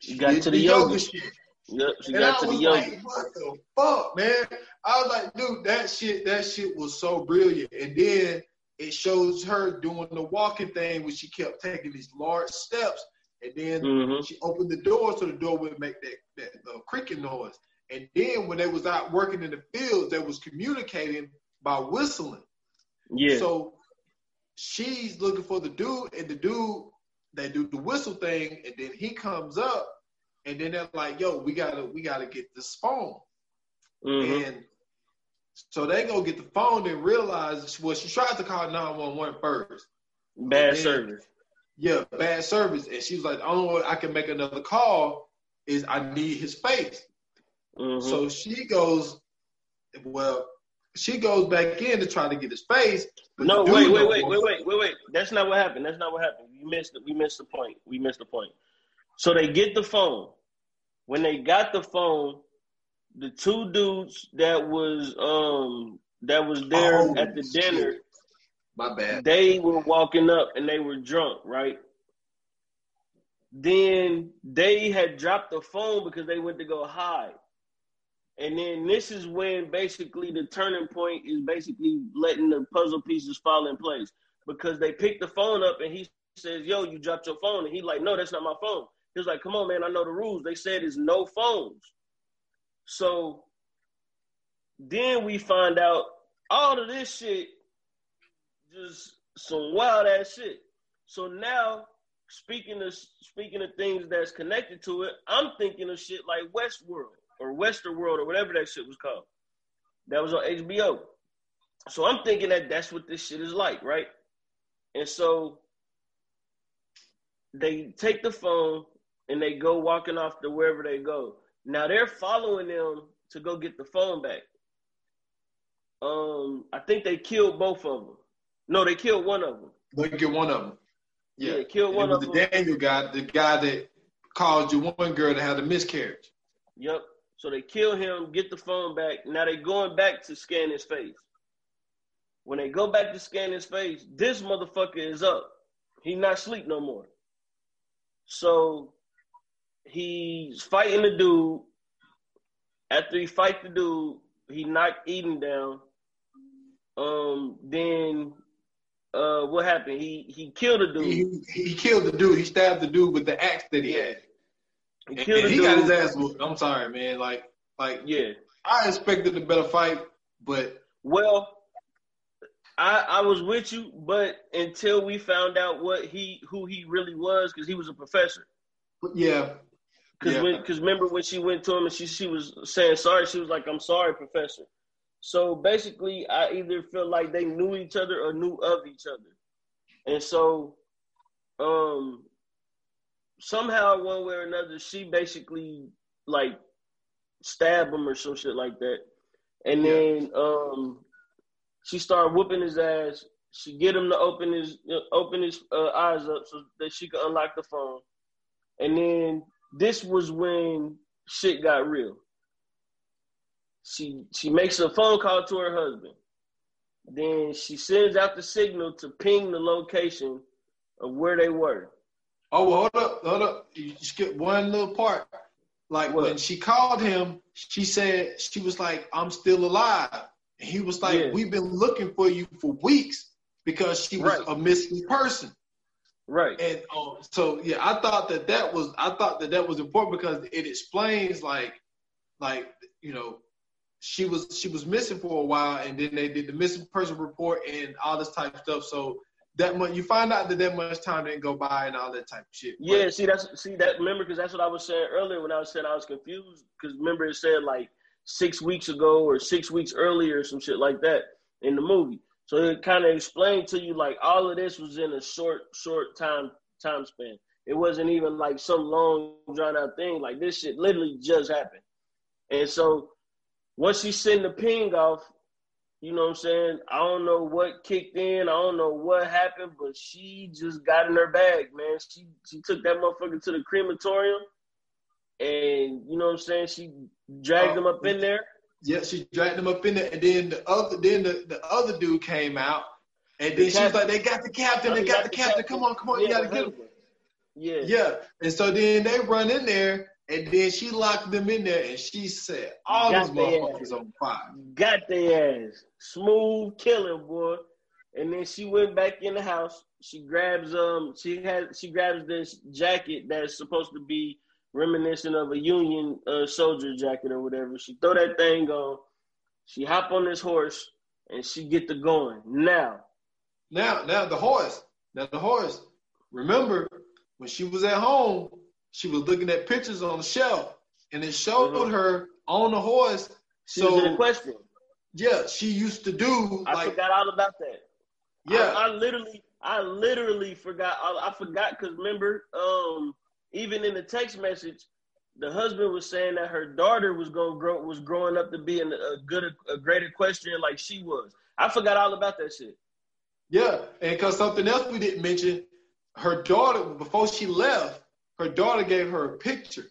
She got to the yoga. shit. Yep. She And got I to the was yoga. like, what the fuck, man? I was like, dude, that shit, that shit was so brilliant. And then it shows her doing the walking thing where she kept taking these large steps. And then Mhm. she opened the door so the door would make that, that uh, creaking noise. And then when they was out working in the fields, they was communicating by whistling. Yeah. So she's looking for the dude, and the dude they do the whistle thing, and then he comes up, and then they're like, "Yo, we gotta we gotta get this phone." Mhm. And so they go get the phone and realize well, she tried to call 911 first. Bad service. Yeah, bad service. And she was like, the only way I can make another call is I need his face. Mm-hmm. So she goes, well, she goes back in to try to get his face. No, wait, wait, wait, wait, wait, wait, wait. That's not what happened. That's not what happened. We missed it. We missed the point. We missed the point. So they get the phone. When they got the phone, the two dudes that was um that was there Oh, at the shit. dinner, My bad. they were walking up and they were drunk, right? Then they had dropped the phone because they went to go hide. And then this is when basically the turning point is basically letting the puzzle pieces fall in place because they picked the phone up and he says, "Yo, you dropped your phone," and he's like, "No, that's not my phone." He was like, "Come on, man, I know the rules. They said it's no phones." So then we find out all of this shit, just some wild ass shit. So now, speaking of speaking of things that's connected to it, I'm thinking of shit like Westworld or Westerworld or whatever that shit was called. That was on HBO. So I'm thinking that that's what this shit is like, right? And so they take the phone and they go walking off to wherever they go. Now they're following them to go get the phone back. Um, I think they killed both of them. No, they killed one of them. They killed one of them. Yeah, Yeah, killed one of was them. the Daniel guy, the guy that caused you one girl to have a miscarriage. Yep. So they kill him, get the phone back. Now they going back to scan his face. When they go back to scan his face, this motherfucker is up. He not asleep no more. So he's fighting the dude. After he fight the dude, he knocked Eden down. Um, then uh, what happened? He he killed the dude. He, he killed the dude. He stabbed the dude with the axe that he had. He And, and he dude. got his ass whooped. I'm sorry, man. Like, like Yeah. I expected a better fight, but Well, I I was with you, but until we found out what he who he really was, because he was a professor. yeah, Because Yeah. when because remember when she went to him and she she was saying sorry, she was like, "I'm sorry, professor." So basically, I either feel like they knew each other or knew of each other, and so um somehow one way or another, she basically like stabbed him or some shit like that, and Yeah. then um she started whooping his ass. She get him to open his uh, open his uh, eyes up so that she could unlock the phone. And then this was when shit got real. She she makes a phone call to her husband. Then she sends out the signal to ping the location of where they were. Oh, well, hold up, hold up. You skip one little part. Like What? when she called him, she said she was like, "I'm still alive." And he was like, Yeah. "We've been looking for you for weeks because she was Right. a missing person." Right. And um, so yeah, I thought that that was I thought that that was important because it explains like like you know she was she was missing for a while and then they did the missing person report and all this type of stuff. So that much you find out that that much time didn't go by and all that type of shit. But- Yeah, see that's see that remember because that's what I was saying earlier when I was saying I was confused because remember it said like six weeks ago or six weeks earlier or some shit like that in the movie. So it kind of explained to you like all of this was in a short short time time span. It wasn't even like some long drawn out thing. Like this shit literally just happened. And so once she send the ping off, you know what I'm saying? I don't know what kicked in. I don't know what happened, but she just got in her bag, man. She she took that motherfucker to the crematorium, and you know what I'm saying? She dragged him up in uh, there. Yeah, she dragged him up in there, and then the other, then the, the other dude came out, and The then she was like, "They got the captain, they got the captain. Come on, come on, you gotta get him." Yeah. Yeah, and so then they run in there, and then she locked them in there, and she said, "All Got these motherfuckers on fire." Got their ass. Smooth killing, boy. And then she went back in the house. She grabs um she had she grabs this jacket that's supposed to be reminiscent of a Union uh, soldier jacket or whatever. She throw that thing on. She hop on this horse and she get the going. Now, Now, now the horse, now the horse. Remember when she was at home, she was looking at pictures on the shelf, and it showed Mhm. her on the horse. she was in So the question. yeah, she used to do I like forgot all about that. yeah. I, I literally I literally forgot. I, I forgot because remember, um, even in the text message, the husband was saying that her daughter was going grow was growing up to be a good a great equestrian like she was. I forgot all about that shit. Yeah, and because something else we didn't mention, her daughter before she left, her daughter gave her a picture.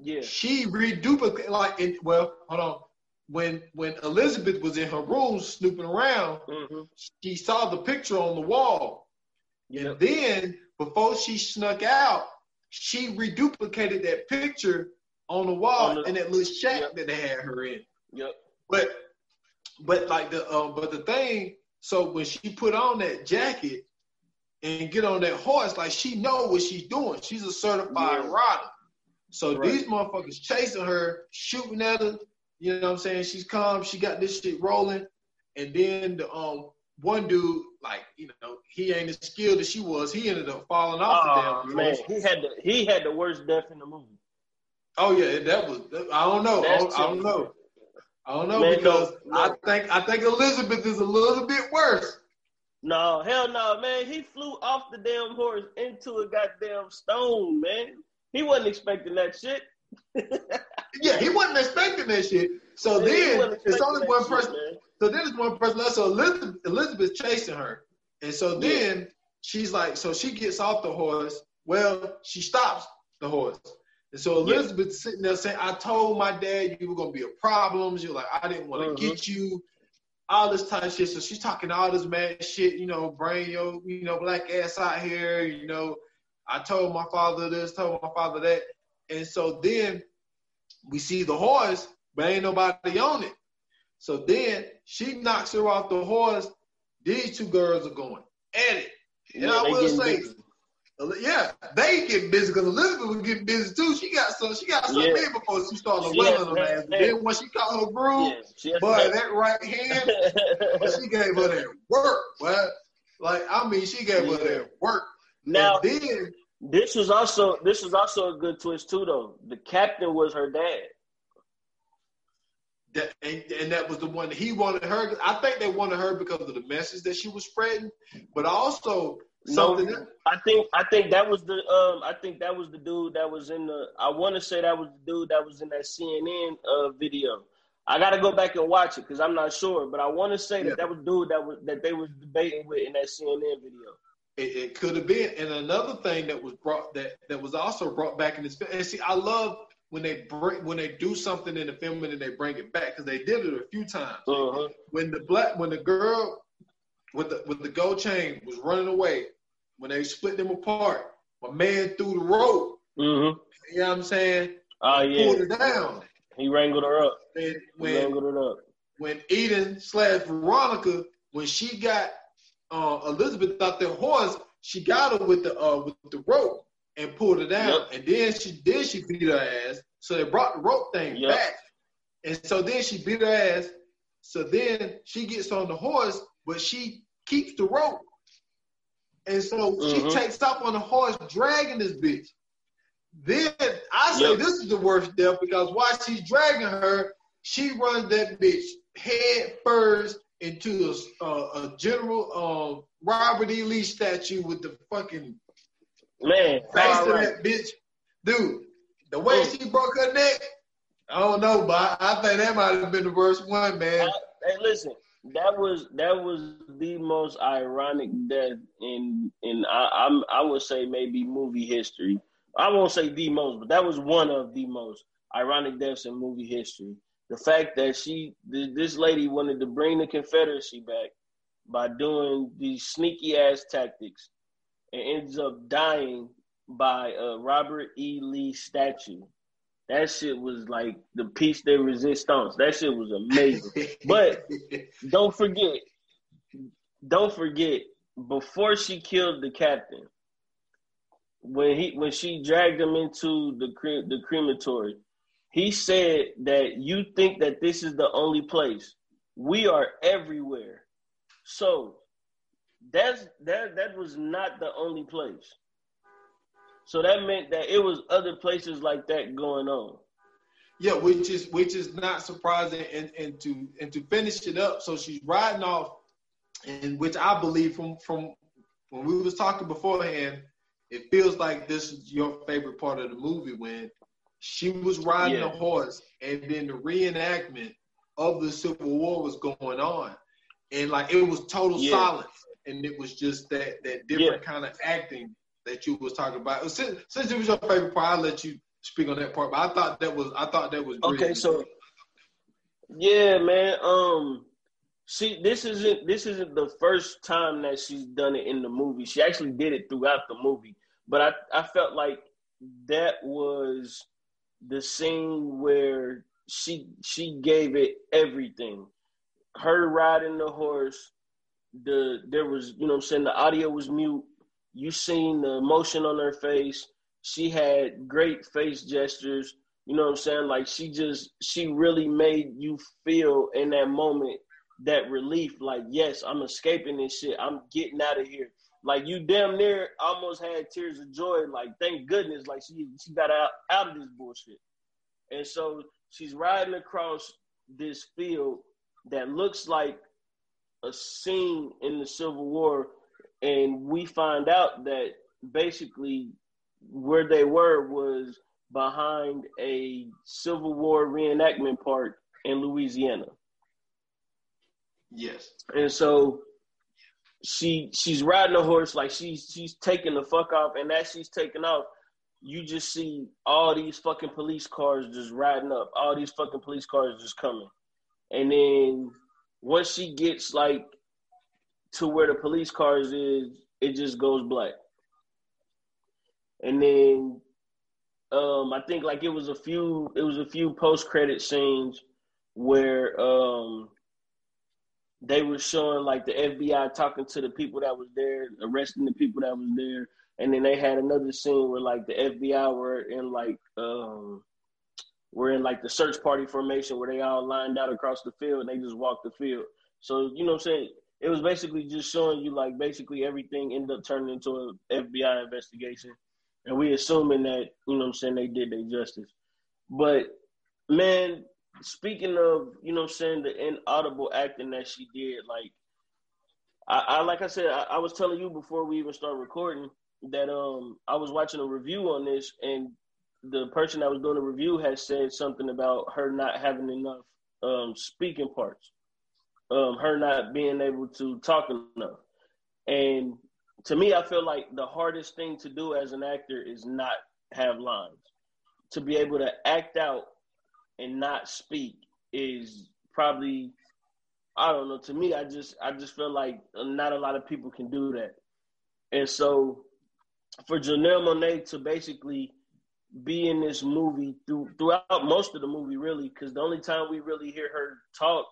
Yeah, she reduplicated like in, well, hold on. When when Elizabeth was in her room snooping around, mm-hmm. she saw the picture on the wall. Yep. And then before she snuck out, she reduplicated that picture on the wall on the, in that little shack yep. that they had her in. Yep. But but like the um but the thing, so when she put on that jacket and get on that horse, like she know what she's doing. She's a certified yeah. rider. So right. these motherfuckers chasing her, shooting at her. You know what I'm saying? She's calm. She got this shit rolling. And then the um one dude, like you know, he ain't as skilled as she was. He ended up falling off oh, the damn man. He had the he had the worst death in the movie. Oh yeah, that was. I don't know. I don't, I don't, know. I don't know man, because no, no. I think I think Elizabeth is a little bit worse. No, hell no, man. He flew off the damn horse into a goddamn stone, man. He wasn't expecting that shit. yeah, he wasn't expecting that shit. So yeah, then it's only one person. Shit, so then it's one person left. So Elizabeth, Elizabeth chasing her. And so then she's like, so she gets off the horse. Well, she stops the horse. And so Elizabeth's yeah. sitting there saying, I told my dad you were gonna be a problem. You're like, I didn't want to uh-huh. get you, all this type of shit. So she's talking all this mad shit, you know, bring your, you know, black ass out here, you know. I told my father this, told my father that. And so then we see the horse, but ain't nobody on it. So then she knocks her off the horse. These two girls are going at it. And yeah, I will say, busy. Yeah, they get busy because Elizabeth was getting busy too. She got some, she got some yeah. before she started she wailing on ass. Then when she caught her groove, yeah, but that right hand, she gave her that work. But like I mean, she gave yeah. her that work. Now and then this was also this was also a good twist too, though. The captain was her dad. That, and, and, that was the one that he wanted her. I think they wanted her because of the message that she was spreading, but also something. No, I think I think that was the um I think that was the dude that was in the. I want to say that was the dude that was in that CNN uh video. I got to go back and watch it because I'm not sure, but I want to say yeah. that that was dude that was that they was debating with in that CNN video. It, it could have been, and another thing that was brought that that was also brought back in this. And see, I love when they bring when they do something in the film and then they bring it back because they did it a few times. Uh-huh. When the black when the girl with the with the gold chain was running away, when they split them apart, my man threw the rope. Mm-hmm. You know what I'm saying? Oh yeah. Pulled her down. He wrangled her up. And when, he wrangled her up. When Eden slash Veronica, when she got uh, Elizabeth out the horse, she got her with the uh, with the rope and pulled her down. Yep. And then she then she beat her ass. So they brought the rope thing yep. back. And so then she beat her ass. So then she gets on the horse, but she keeps the rope. And so mm-hmm. she takes off on the horse, dragging this bitch. Then I say yep. this is the worst death because while she's dragging her, she runs that bitch head first into a, a general uh, Robert E. Lee statue with the fucking Man, face of that bitch, dude. The way she broke her neck, I don't know, but I think that might have been the worst one, man. hey, listen, that was that was the most ironic death in in I I'm, I would say maybe movie history. I won't say the most, but that was one of the most ironic deaths in movie history. The fact that she this lady wanted to bring the Confederacy back by doing these sneaky ass tactics and ends up dying by a Robert E. Lee statue. That shit was like the piece de resistance. That shit was amazing. but don't forget, don't forget, before she killed the captain, when he when she dragged him into the cre- the crematory, he said that you think that this is the only place. We are everywhere. So that's that that was not the only place. So that meant that it was other places like that going on. Yeah, which is which is not surprising. And and to and to finish it up, so she's riding off, and which I believe from from when we was talking beforehand, it feels like this is your favorite part of the movie when she was riding Yeah. a horse and then the reenactment of the Civil War was going on. And like it was total Yeah. silence. And it was just that that different kind of acting that you was talking about. Since, since it was your favorite part, I'll let you speak on that part. But I thought that was I thought that was Okay, so yeah, man. Um, see, this isn't this isn't the first time that she's done it in the movie. She actually did it throughout the movie, but I I felt like that was the scene where she she gave it everything. Her riding the horse, the there was you know what I'm saying the audio was mute. You seen the emotion on her face. She had great face gestures. You know what I'm saying? Like she just she really made you feel in that moment that relief. Like yes, I'm escaping this shit. I'm getting out of here. Like you damn near almost had tears of joy. Like thank goodness. Like she she got out out of this bullshit. And so she's riding across this field that looks like a scene in the Civil War, and we find out that basically where they were was behind a Civil War reenactment park in Louisiana. yes. And so she she's riding a horse like she's she's taking the fuck off, and as she's taking off, you just see all these fucking police cars just riding up, all these fucking police cars just coming, and then once she gets like to where the police cars is, it just goes black, and then um I think like it was a few it was a few post credit scenes where um they were showing like the FBI talking to the people that was there, arresting the people that was there, and then they had another scene where like the FBI were in like um were in like the search party formation where they all lined out across the field and they just walked the field. So you know what I'm saying? It was basically just showing you like basically everything ended up turning into an FBI investigation. And we assuming that, you know what I'm saying, they did their justice. But man, speaking of, you know what I'm saying, the inaudible acting that she did, like I, I like I said, I, I was telling you before we even start recording that um I was watching a review on this and the person that was doing the review had said something about her not having enough um speaking parts. Um her not being able to talk enough. And to me I feel like the hardest thing to do as an actor is not have lines. To be able to act out and not speak is probably I don't know. To me, I just I just feel like not a lot of people can do that, and so for Janelle Monáe to basically be in this movie through, throughout most of the movie, really, because the only time we really hear her talk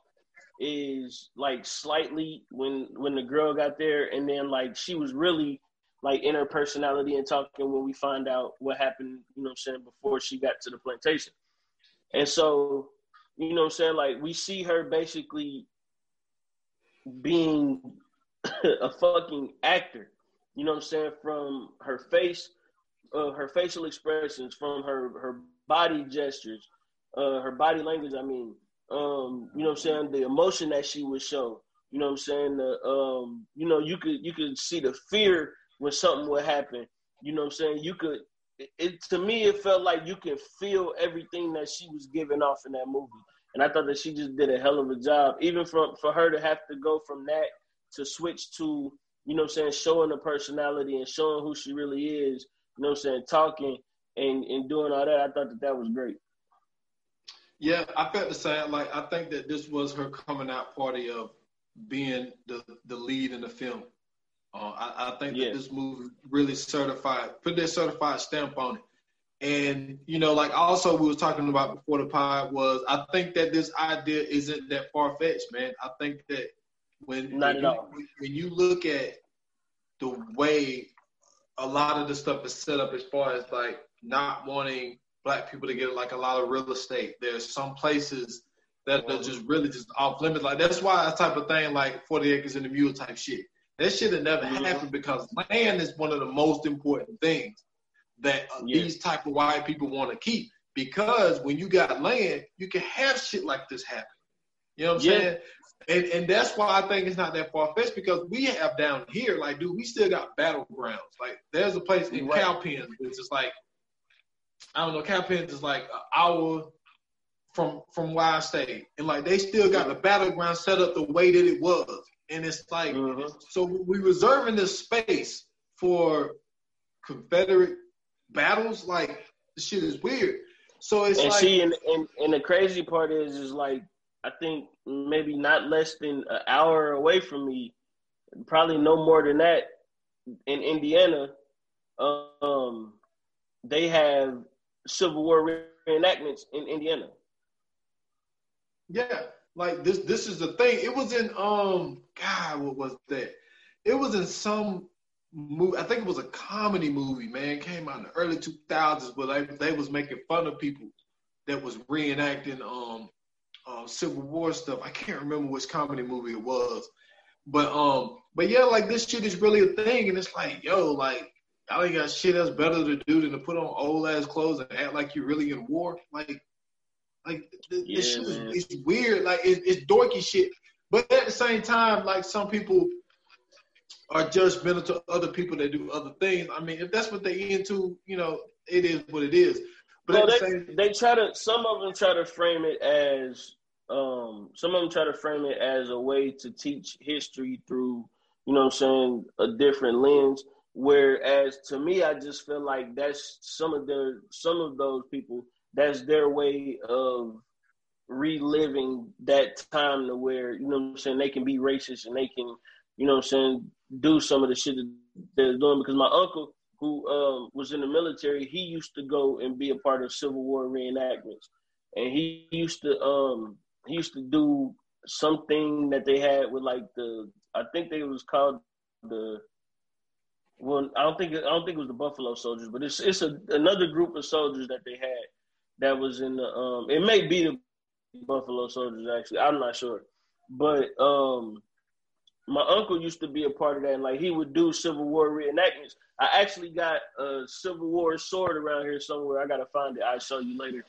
is like slightly when when the girl got there, and then like she was really like in her personality and talking when we find out what happened. You know, what I'm saying before she got to the plantation. And so, you know what I'm saying? Like we see her basically being a fucking actor. You know what I'm saying? From her face, uh, her facial expressions, from her her body gestures, uh, her body language. I mean, um, you know what I'm saying? The emotion that she would show. You know what I'm saying? The um, you know, you could you could see the fear when something would happen. You know what I'm saying? You could it, it to me it felt like you could feel everything that she was giving off in that movie. And I thought that she just did a hell of a job. Even from for her to have to go from that to switch to, you know I'm saying, showing her personality and showing who she really is, you know what I'm saying, talking and, and doing all that, I thought that that was great. Yeah, I felt the same. Like I think that this was her coming out party of being the the lead in the film. Uh, I, I, think that this movie really certified, put that certified stamp on it. And you know, like also we were talking about before the pod was, I think that this idea isn't that far fetched, man. I think that when when you, when you look at the way a lot of the stuff is set up, as far as like not wanting black people to get like a lot of real estate, there's some places that are just really just off limits. Like that's why that type of thing, like 40 acres and a mule type shit. That shit had never Mhm. happened because land is one of the most important things that uh, Yeah. these type of white people want to keep. Because when you got land, you can have shit like this happen. You know what I'm yeah. saying? And and that's why I think it's not that far fetched because we have down here, like, dude, we still got battlegrounds. Like, there's a place in right. Cowpens it's just like, I don't know, Cowpens is like an hour from from where I stay, and like they still got the battleground set up the way that it was, and it's like, mm-hmm. so we reserving this space for Confederate battles. Like, the shit is weird. So it's and like, see, and, and and the crazy part is, is like I think maybe not less than an hour away from me, probably no more than that in Indiana, um, they have Civil War reenactments in Indiana. Yeah, like this. This is the thing. It was in um, God, what was that? It was in some movie. I think it was a comedy movie. Man, it came out in the early two thousands, but they they was making fun of people that was reenacting um uh, Civil War stuff. I can't remember which comedy movie it was, but um, but yeah, like this shit is really a thing, and it's like, yo, like y'all ain't got shit else better to do than to put on old ass clothes and act like you're really in war. Like, like this, yeah, shit is it's weird. Like it, it's dorky shit, but at the same time, like some people are judgmental to other people that do other things. I mean, if that's what they into, you know, it is what it is. But well, they, same- they try to. Some of them try to frame it as. Um, some of them try to frame it as a way to teach history through, you know, I'm saying, a different lens. Whereas to me, I just feel like that's some of their some of those people. That's their way of reliving that time to where you know I'm saying they can be racist and they can you know I'm saying do some of the shit that they're doing because my uncle who um, was in the military, he used to go and be a part of Civil War reenactments, and he used to um, he used to do something that they had with like the I think they was called the well I don't think I don't think it was the Buffalo Soldiers, but it's it's a, another group of soldiers that they had that was in the um it may be the Buffalo Soldiers actually I'm not sure, but um my uncle used to be a part of that, and like he would do Civil War reenactments. I actually got a Civil War sword around here somewhere. I gotta find it. I'll show you later.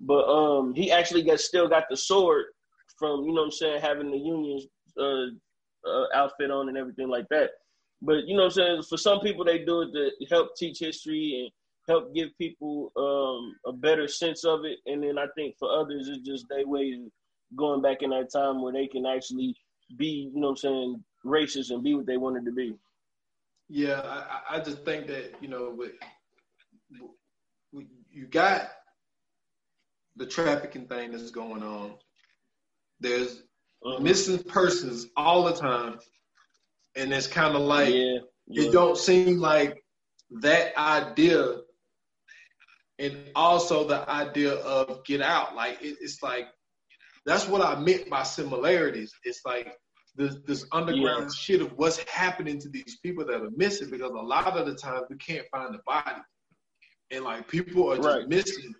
But um, he actually got still got the sword from you know what I'm saying having the Union's uh, uh, outfit on and everything like that. But you know what I'm saying for some people they do it to help teach history and help give people um, a better sense of it. And then I think for others it's just their way of going back in that time where they can actually be, you know what I'm saying, racist and be what they wanted to be. Yeah, I, I just think that, you know, with, with, you got the trafficking thing that's going on. There's uh-huh. missing persons all the time. And it's kind of like, yeah, yeah. it don't seem like that idea and also the idea of get out. Like, it, it's like, that's what I meant by similarities. It's like this this underground yeah. shit of what's happening to these people that are missing because a lot of the times we can't find the body. And like people are just right. missing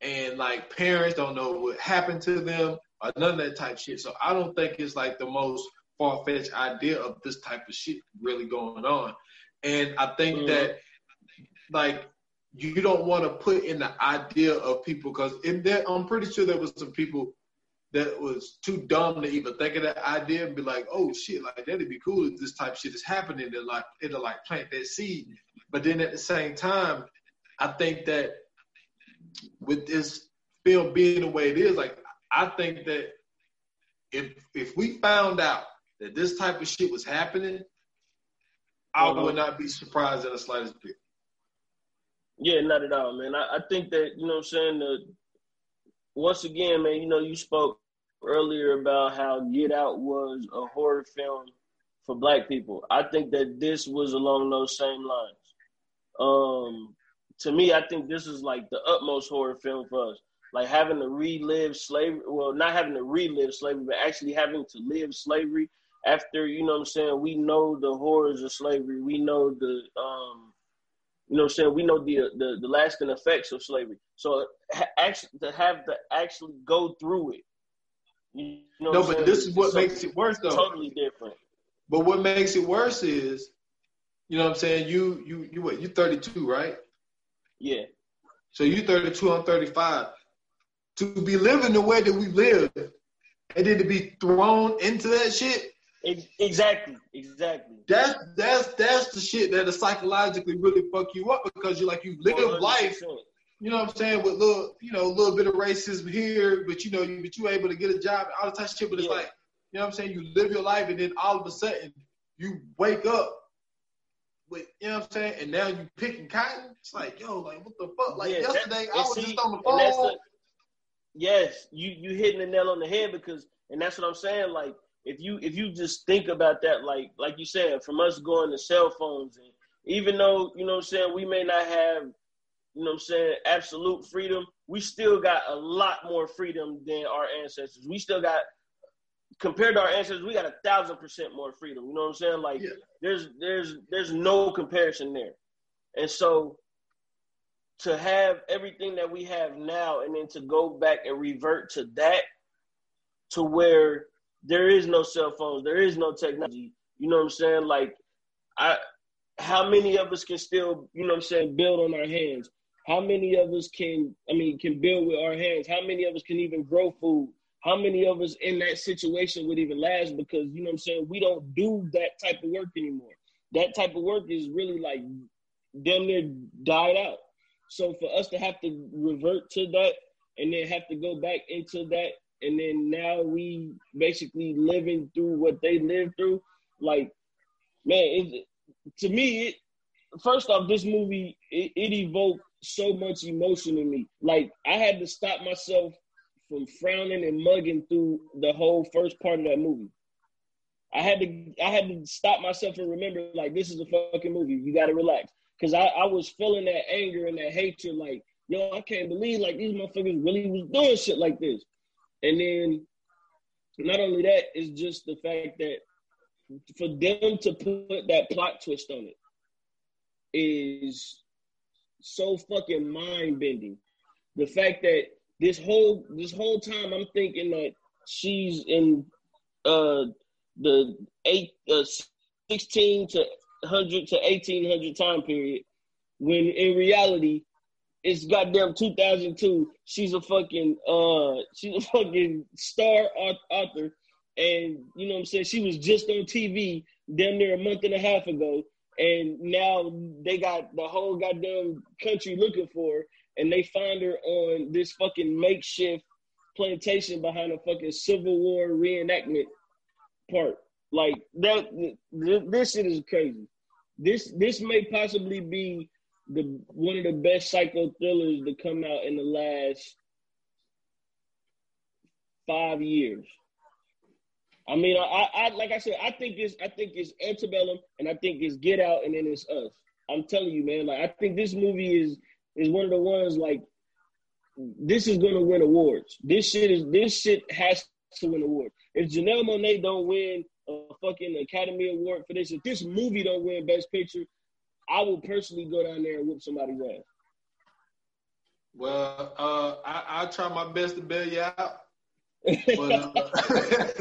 and like parents don't know what happened to them or none of that type shit. So I don't think it's like the most far fetched idea of this type of shit really going on. And I think mm that like you don't want to put in the idea of people because in there I'm pretty sure there was some people that was too dumb to even think of that idea and be like, oh shit, like that'd be cool if this type of shit is happening. To like it'll like plant that seed. But then at the same time, I think that with this film being the way it is, like I think that if if we found out that this type of shit was happening, I uh-huh. would not be surprised in the slightest bit. Yeah, not at all, man. I, I think that, you know what I'm saying, the, once again, man, you know, you spoke earlier about how Get Out was a horror film for black people. I think that this was along those same lines. Um, to me, I think this is like the utmost horror film for us. Like having to relive slavery, well, not having to relive slavery, but actually having to live slavery after, you know what I'm saying, we know the horrors of slavery. We know the, um, you know what I'm saying, we know the, the, the lasting effects of slavery. So actually to have to actually go through it you know no, but this is what so, makes it worse, though. Totally different. But what makes it worse is, you know, what I'm saying you you you what you 32, right? Yeah. So you're 32, I'm 35. To be living the way that we live and then to be thrown into that shit. Exactly, exactly. That's that's that's the shit that'll psychologically really fuck you up because you're like you live 100%. life. You know what I'm saying? With little, you know, a little bit of racism here, but you know, you but you able to get a job, all the type of shit. But it's yeah. like, you know what I'm saying? You live your life, and then all of a sudden you wake up with, you know what I'm saying? And now you picking cotton. It's like, yo, like what the fuck? Like yeah, yesterday, I was see, just on the phone. The, yes, you you hitting the nail on the head because, and that's what I'm saying. Like if you if you just think about that, like like you said, from us going to cell phones, and even though you know what I'm saying, we may not have you know what I'm saying, absolute freedom, we still got a lot more freedom than our ancestors. We still got compared to our ancestors, we got a thousand percent more freedom. You know what I'm saying? Like yeah. there's there's there's no comparison there. And so to have everything that we have now and then to go back and revert to that to where there is no cell phones, there is no technology. You know what I'm saying? Like I how many of us can still, you know what I'm saying, build on our hands? How many of us can I mean can build with our hands? How many of us can even grow food? How many of us in that situation would even last because you know what I'm saying, we don't do that type of work anymore. That type of work is really like damn near died out. So for us to have to revert to that and then have to go back into that and then now we basically living through what they lived through. Like, man, it, to me, it, first off, this movie it, it evoked so much emotion in me. Like, I had to stop myself from frowning and mugging through the whole first part of that movie. I had to I had to stop myself and remember like this is a fucking movie. You gotta relax. Cause I, I was feeling that anger and that hatred, like, yo, I can't believe like these motherfuckers really was doing shit like this. And then not only that, it's just the fact that for them to put that plot twist on it is so fucking mind bending. The fact that this whole this whole time I'm thinking that she's in uh the eight uh, 16 to 100 to 1800 time period when in reality it's goddamn 2002. She's a fucking uh, she's a fucking star author, and you know what I'm saying. She was just on TV damn near a month and a half ago, and now they got the whole goddamn country looking for her, and they find her on this fucking makeshift plantation behind a fucking Civil War reenactment part. Like that, this shit is crazy. This this may possibly be the one of the best psycho thrillers to come out in the last five years. I mean, I, I like I said, I think it's I think it's Antebellum, and I think it's Get Out, and then it's Us. I'm telling you, man. Like I think this movie is is one of the ones like this is gonna win awards. This shit is this shit has to win awards. If Janelle Monáe don't win a fucking Academy Award for this, if this movie don't win Best Picture, I will personally go down there and whoop somebody's ass. Well, uh, I, will try my best to bail you out. But, uh,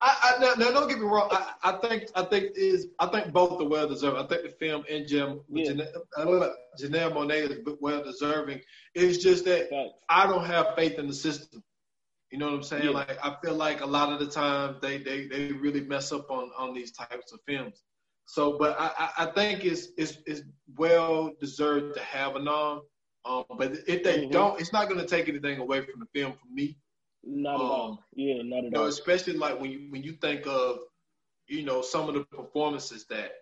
I, I now, now, don't get me wrong. I, I think I think is I think both are well deserved. I think the film and Jim yeah. Janelle, Janelle Monáe is well deserving. It's just that I don't have faith in the system. You know what I'm saying? Yeah. Like I feel like a lot of the time they they they really mess up on on these types of films. So, but I, I think it's, it's it's well deserved to have a nom. Um, but if they mm-hmm. don't, it's not going to take anything away from the film for me. Not um, at all. Um, yeah, not at you know, all. Especially like when you when you think of, you know, some of the performances that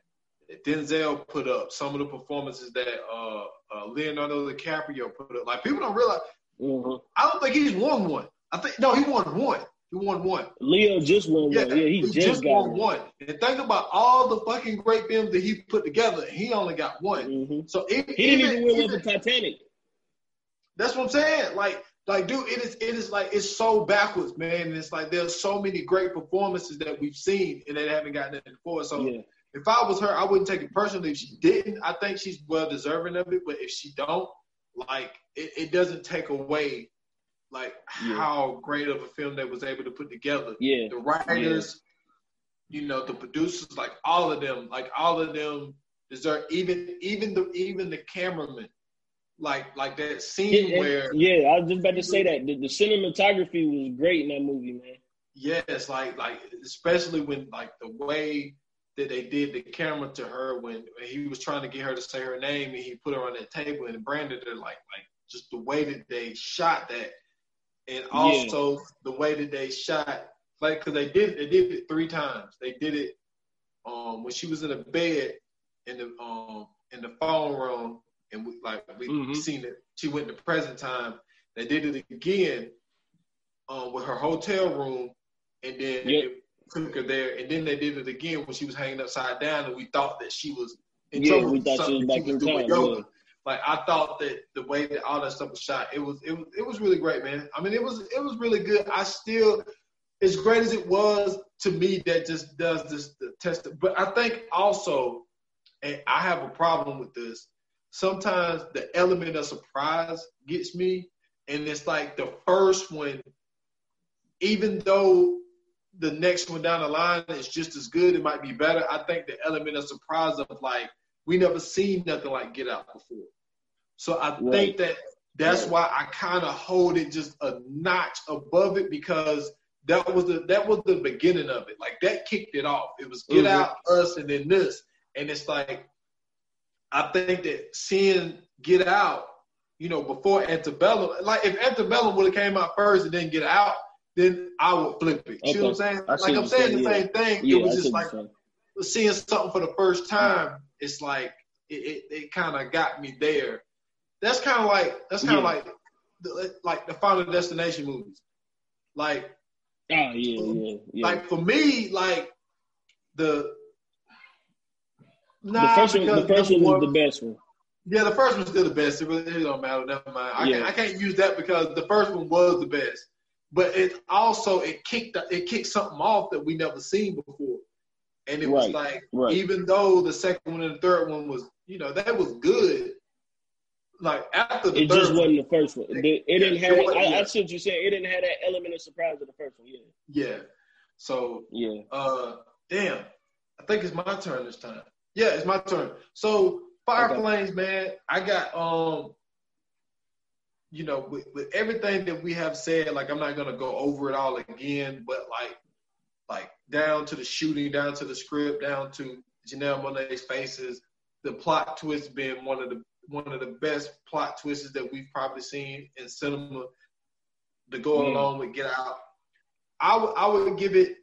Denzel put up, some of the performances that uh, uh, Leonardo DiCaprio put up. Like people don't realize. Mm-hmm. I don't think he's won one. I think no, he won one. He won one. Leo just won yeah, one. Yeah, he, he just, just won one. one. And think about all the fucking great films that he put together. He only got one. Mm-hmm. So he didn't even win with the Titanic. That's what I'm saying. Like, like, dude, it is it is like it's so backwards, man. And it's like there's so many great performances that we've seen and they haven't gotten it before. So yeah. if I was her, I wouldn't take it personally. If she didn't, I think she's well deserving of it. But if she don't, like, it, it doesn't take away like yeah. how great of a film they was able to put together. Yeah. The writers, yeah. you know, the producers, like all of them, like all of them deserve even even the even the cameraman like like that scene Yeah, where yeah, I was just about to say that the, the cinematography was great in that movie, man. Yes, like like especially when like the way that they did the camera to her when he was trying to get her to say her name and he put her on that table and branded her like like just the way that they shot that and also the way that they shot like because they did they did it three times they did it um when she was in the bed in the um in the phone room and we like we Mhm. seen it she went to present time they did it again um with her hotel room and then Yep. took her there and then they did it again when she was hanging upside down and we thought that she was in Yeah, trouble we thought she was back in doing time, yoga. Like I thought that the way that all that stuff was shot, it was it was it was really great, man. I mean, it was it was really good. I still, as great as it was to me, that just does this test. But I think also, and I have a problem with this. Sometimes the element of surprise gets me, and it's like the first one, even though the next one down the line is just as good, it might be better. I think the element of surprise of like we never seen nothing like Get Out before. So I Right. think that that's Right. why I kind of hold it just a notch above it because that was the that was the beginning of it. Like that kicked it off. It was Get Mhm. Out, us, and then this, and it's like I think that seeing Get Out, you know, before Antebellum, like if Antebellum would have came out first and then Get Out, then I would flip it. You know what I'm saying? I Like I'm what saying the saying, same thing. Yeah, it was I just like seeing something for the first time. It's like it, it, it kind of got me there. That's kind of like that's kind of Yeah. like the, like the Final Destination movies. Like Ah, yeah, yeah, yeah. like for me, like the the first one, the first one was the best one. Yeah, the first one's still the best. It really it don't matter. Never mind. I, Yeah. can't, I can't use that because the first one was the best. But it also it kicked it kicked something off that we never seen before, and it was like right. even though the second one and the third one was you know that was good. Like after the It just one, wasn't the first one. It, it didn't it have. wasn't, I, yeah. I see what you're saying. It didn't have that element of surprise of the first one. Yeah, yeah. So yeah. uh, damn, I think it's my turn this time. Yeah, it's my turn. So Fire Okay. Flames, man, I got um, you know, with, with everything that we have said, like I'm not gonna go over it all again, but like, like down to the shooting, down to the script, down to Janelle Monáe's faces, the plot twist being one of the one of the best plot twists that we've probably seen in cinema to go Mm. along with Get Out. I would would give it.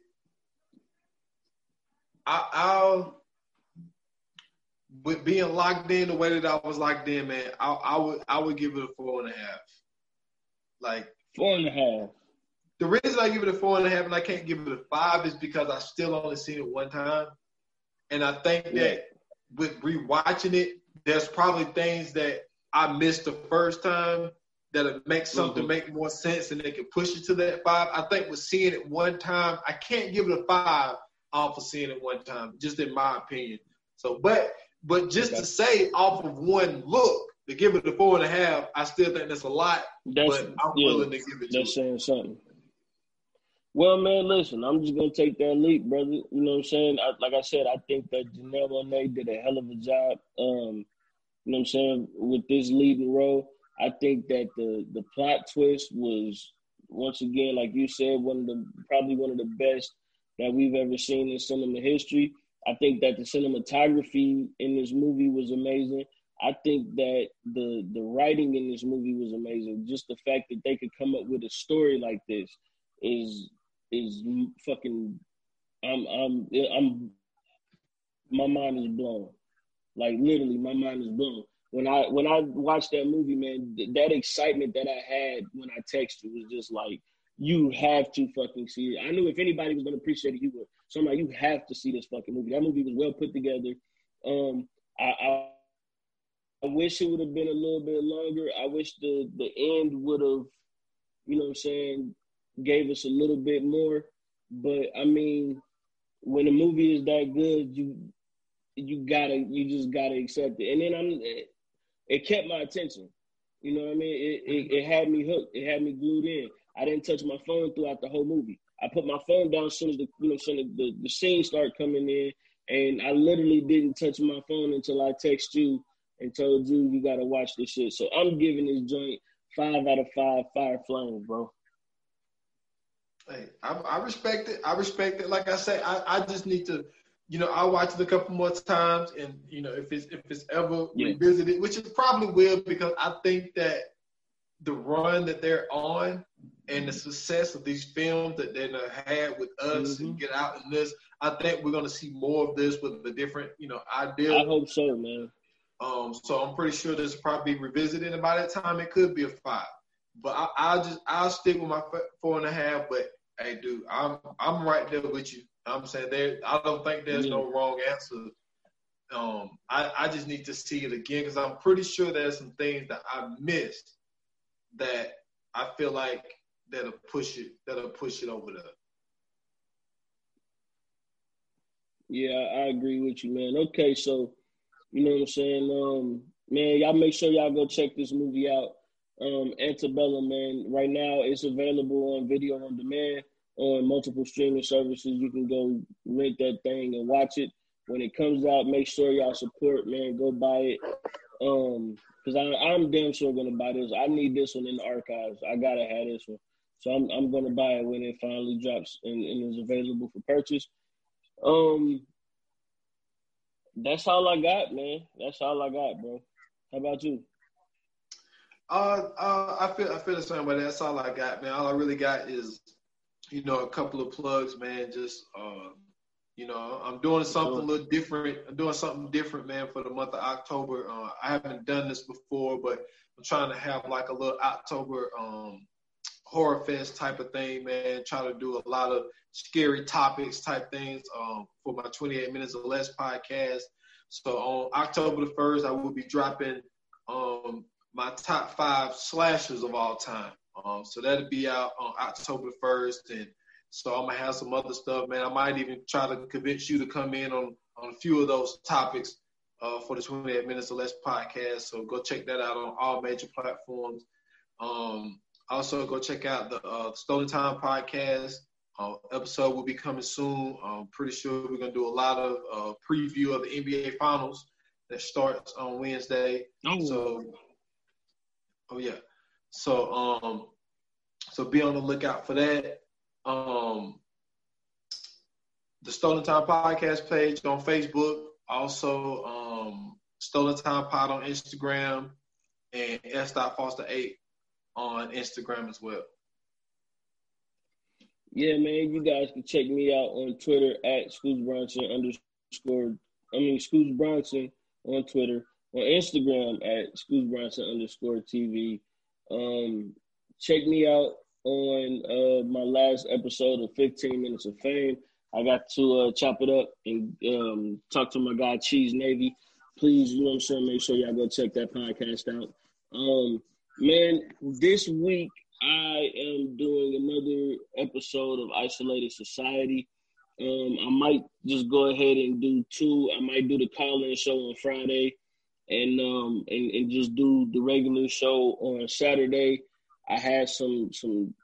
I, I'll with being locked in the way that I was locked in, man. I, I would I would give it a four and a half. Like Four and a half. the reason I give it a four and a half and I can't give it a five is because I still only seen it one time, and I think Yeah. that with rewatching it, there's probably things that I missed the first time that'll make something Mhm. make more sense and they can push it to that five. I think with seeing it one time, I can't give it a five off of seeing it one time, just in my opinion. So, but but just Okay. to say off of one look to give it a four and a half, I still think that's a lot. That's but I'm yeah. willing to give it to That's it. saying something. Well, man, listen, I'm just gonna take that leap, brother. You know what I'm saying? I, like I said, I think that Janelle Monáe did a hell of a job. Um, you know what I'm saying with this leading role. I think that the the plot twist was once again, like you said, one of the probably one of the best that we've ever seen in cinema history. I think that the cinematography in this movie was amazing. I think that the the writing in this movie was amazing. Just the fact that they could come up with a story like this is is fucking. I'm I'm I'm. My mind is blown. Like literally, my mind is blown. When I when I watched that movie, man, th- that excitement that I had when I texted was just like, you have to fucking see it. I knew if anybody was gonna appreciate it, you would. So I'm like, you have to see this fucking movie. That movie was well put together. Um, I, I I wish it would have been a little bit longer. I wish the the end would have, you know what I'm saying, gave us a little bit more. But I mean, when a movie is that good, you you gotta you just gotta accept it. And then I'm it, kept my attention. You know what I mean? It, it it had me hooked. It had me glued in. I didn't touch my phone throughout the whole movie. I put my phone down as soon as the you know soon as the, the scene started coming in, and I literally didn't touch my phone until I text you and told you you gotta watch this shit. So I'm giving this joint five out of five fire flames, bro. Hey, I, I respect it. I respect it. Like I say, I, I just need to, you know, I'll watch it a couple more times, and you know, if it's if it's ever yeah. revisited, which it probably will, because I think that the run that they're on and the success of these films that they've had with us mm-hmm. and get out in this, I think we're gonna see more of this with the different, you know, ideas. I hope so, man. Um, so I'm pretty sure this will probably be revisited, and by that time it could be a five. But I, I'll just I'll stick with my four and a half. But hey, dude, I'm I'm right there with you. I'm saying there. I don't think there's no wrong answer. Um, I I just need to see it again because I'm pretty sure there's some things that I missed that I feel like that'll push it that'll push it over there. Yeah, I agree with you, man. Okay, so you know what I'm saying, um, man, y'all make sure y'all go check this movie out. Um, Antebellum, man. Right now, it's available on video on demand on multiple streaming services. You can go rent that thing and watch it. When it comes out, make sure y'all support, man. Go buy it. Um, because I'm damn sure gonna buy this. I need this one in the archives. I gotta have this one. So I'm I'm gonna buy it when it finally drops and, and is available for purchase. Um that's all I got, man. That's all I got, bro. How about you? Uh, uh, I feel I feel the same way. That's all I got, man. All I really got is, you know, a couple of plugs, man. Just uh, you know, I'm doing something a little different. I'm doing something different, man, for the month of October. Uh, I haven't done this before, but I'm trying to have like a little October um, horror fest type of thing, man. Try to do a lot of scary topics type things um, for my 28 minutes or less podcast. So on October the first, I will be dropping um, my top five slashers of all time. Um, so that'll be out on October first, and so I'm gonna have some other stuff, man. I might even try to convince you to come in on on a few of those topics uh, for the 28 minutes or less podcast. So go check that out on all major platforms. Um, also, go check out the uh, Stolen Time podcast. Uh, episode will be coming soon. I'm pretty sure we're gonna do a lot of uh, preview of the NBA Finals that starts on Wednesday. Oh. So, oh yeah. So um, so be on the lookout for that um, the Stolen Time Podcast page on Facebook, also um, Stolen Time Pod on Instagram, and S. Foster 8 on Instagram as well. Yeah, man, you guys can check me out on Twitter at Scoots Bronson underscore, I mean, Scoots Bronson on Twitter, on Instagram at Scoots Bronson underscore TV. Um, check me out on uh, my last episode of 15 Minutes of Fame. I got to uh, chop it up and um, talk to my guy Cheese Navy. Please, you know what I'm saying, make sure y'all go check that podcast out. Um, man, this week I am doing another episode of Isolated Society. Um, I might just go ahead and do two. I might do the call-in show on Friday, and um, and, and just do the regular show on Saturday. I had some some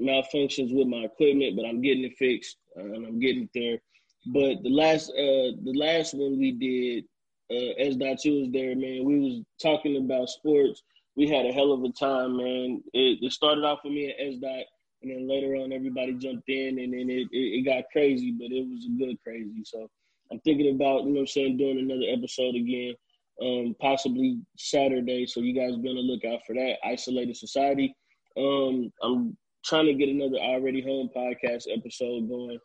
malfunctions with my equipment, but I'm getting it fixed uh, and I'm getting it there. But the last uh the last one we did, uh S two was there, man. We was talking about sports. We had a hell of a time, man. It, it started off with me and S dot, and then later on everybody jumped in, and then it, it, it got crazy, but it was a good crazy. So I'm thinking about you know I'm saying doing another episode again, um possibly Saturday. So you guys be on the lookout for that. Isolated Society. Um, I'm trying to get another already home podcast episode going,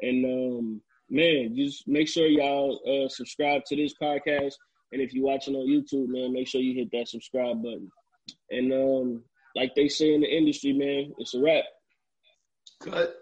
and um, man, just make sure y'all uh, subscribe to this podcast. And if you're watching on YouTube, man, make sure you hit that subscribe button. And um, like they say in the industry, man, it's a wrap. Cut.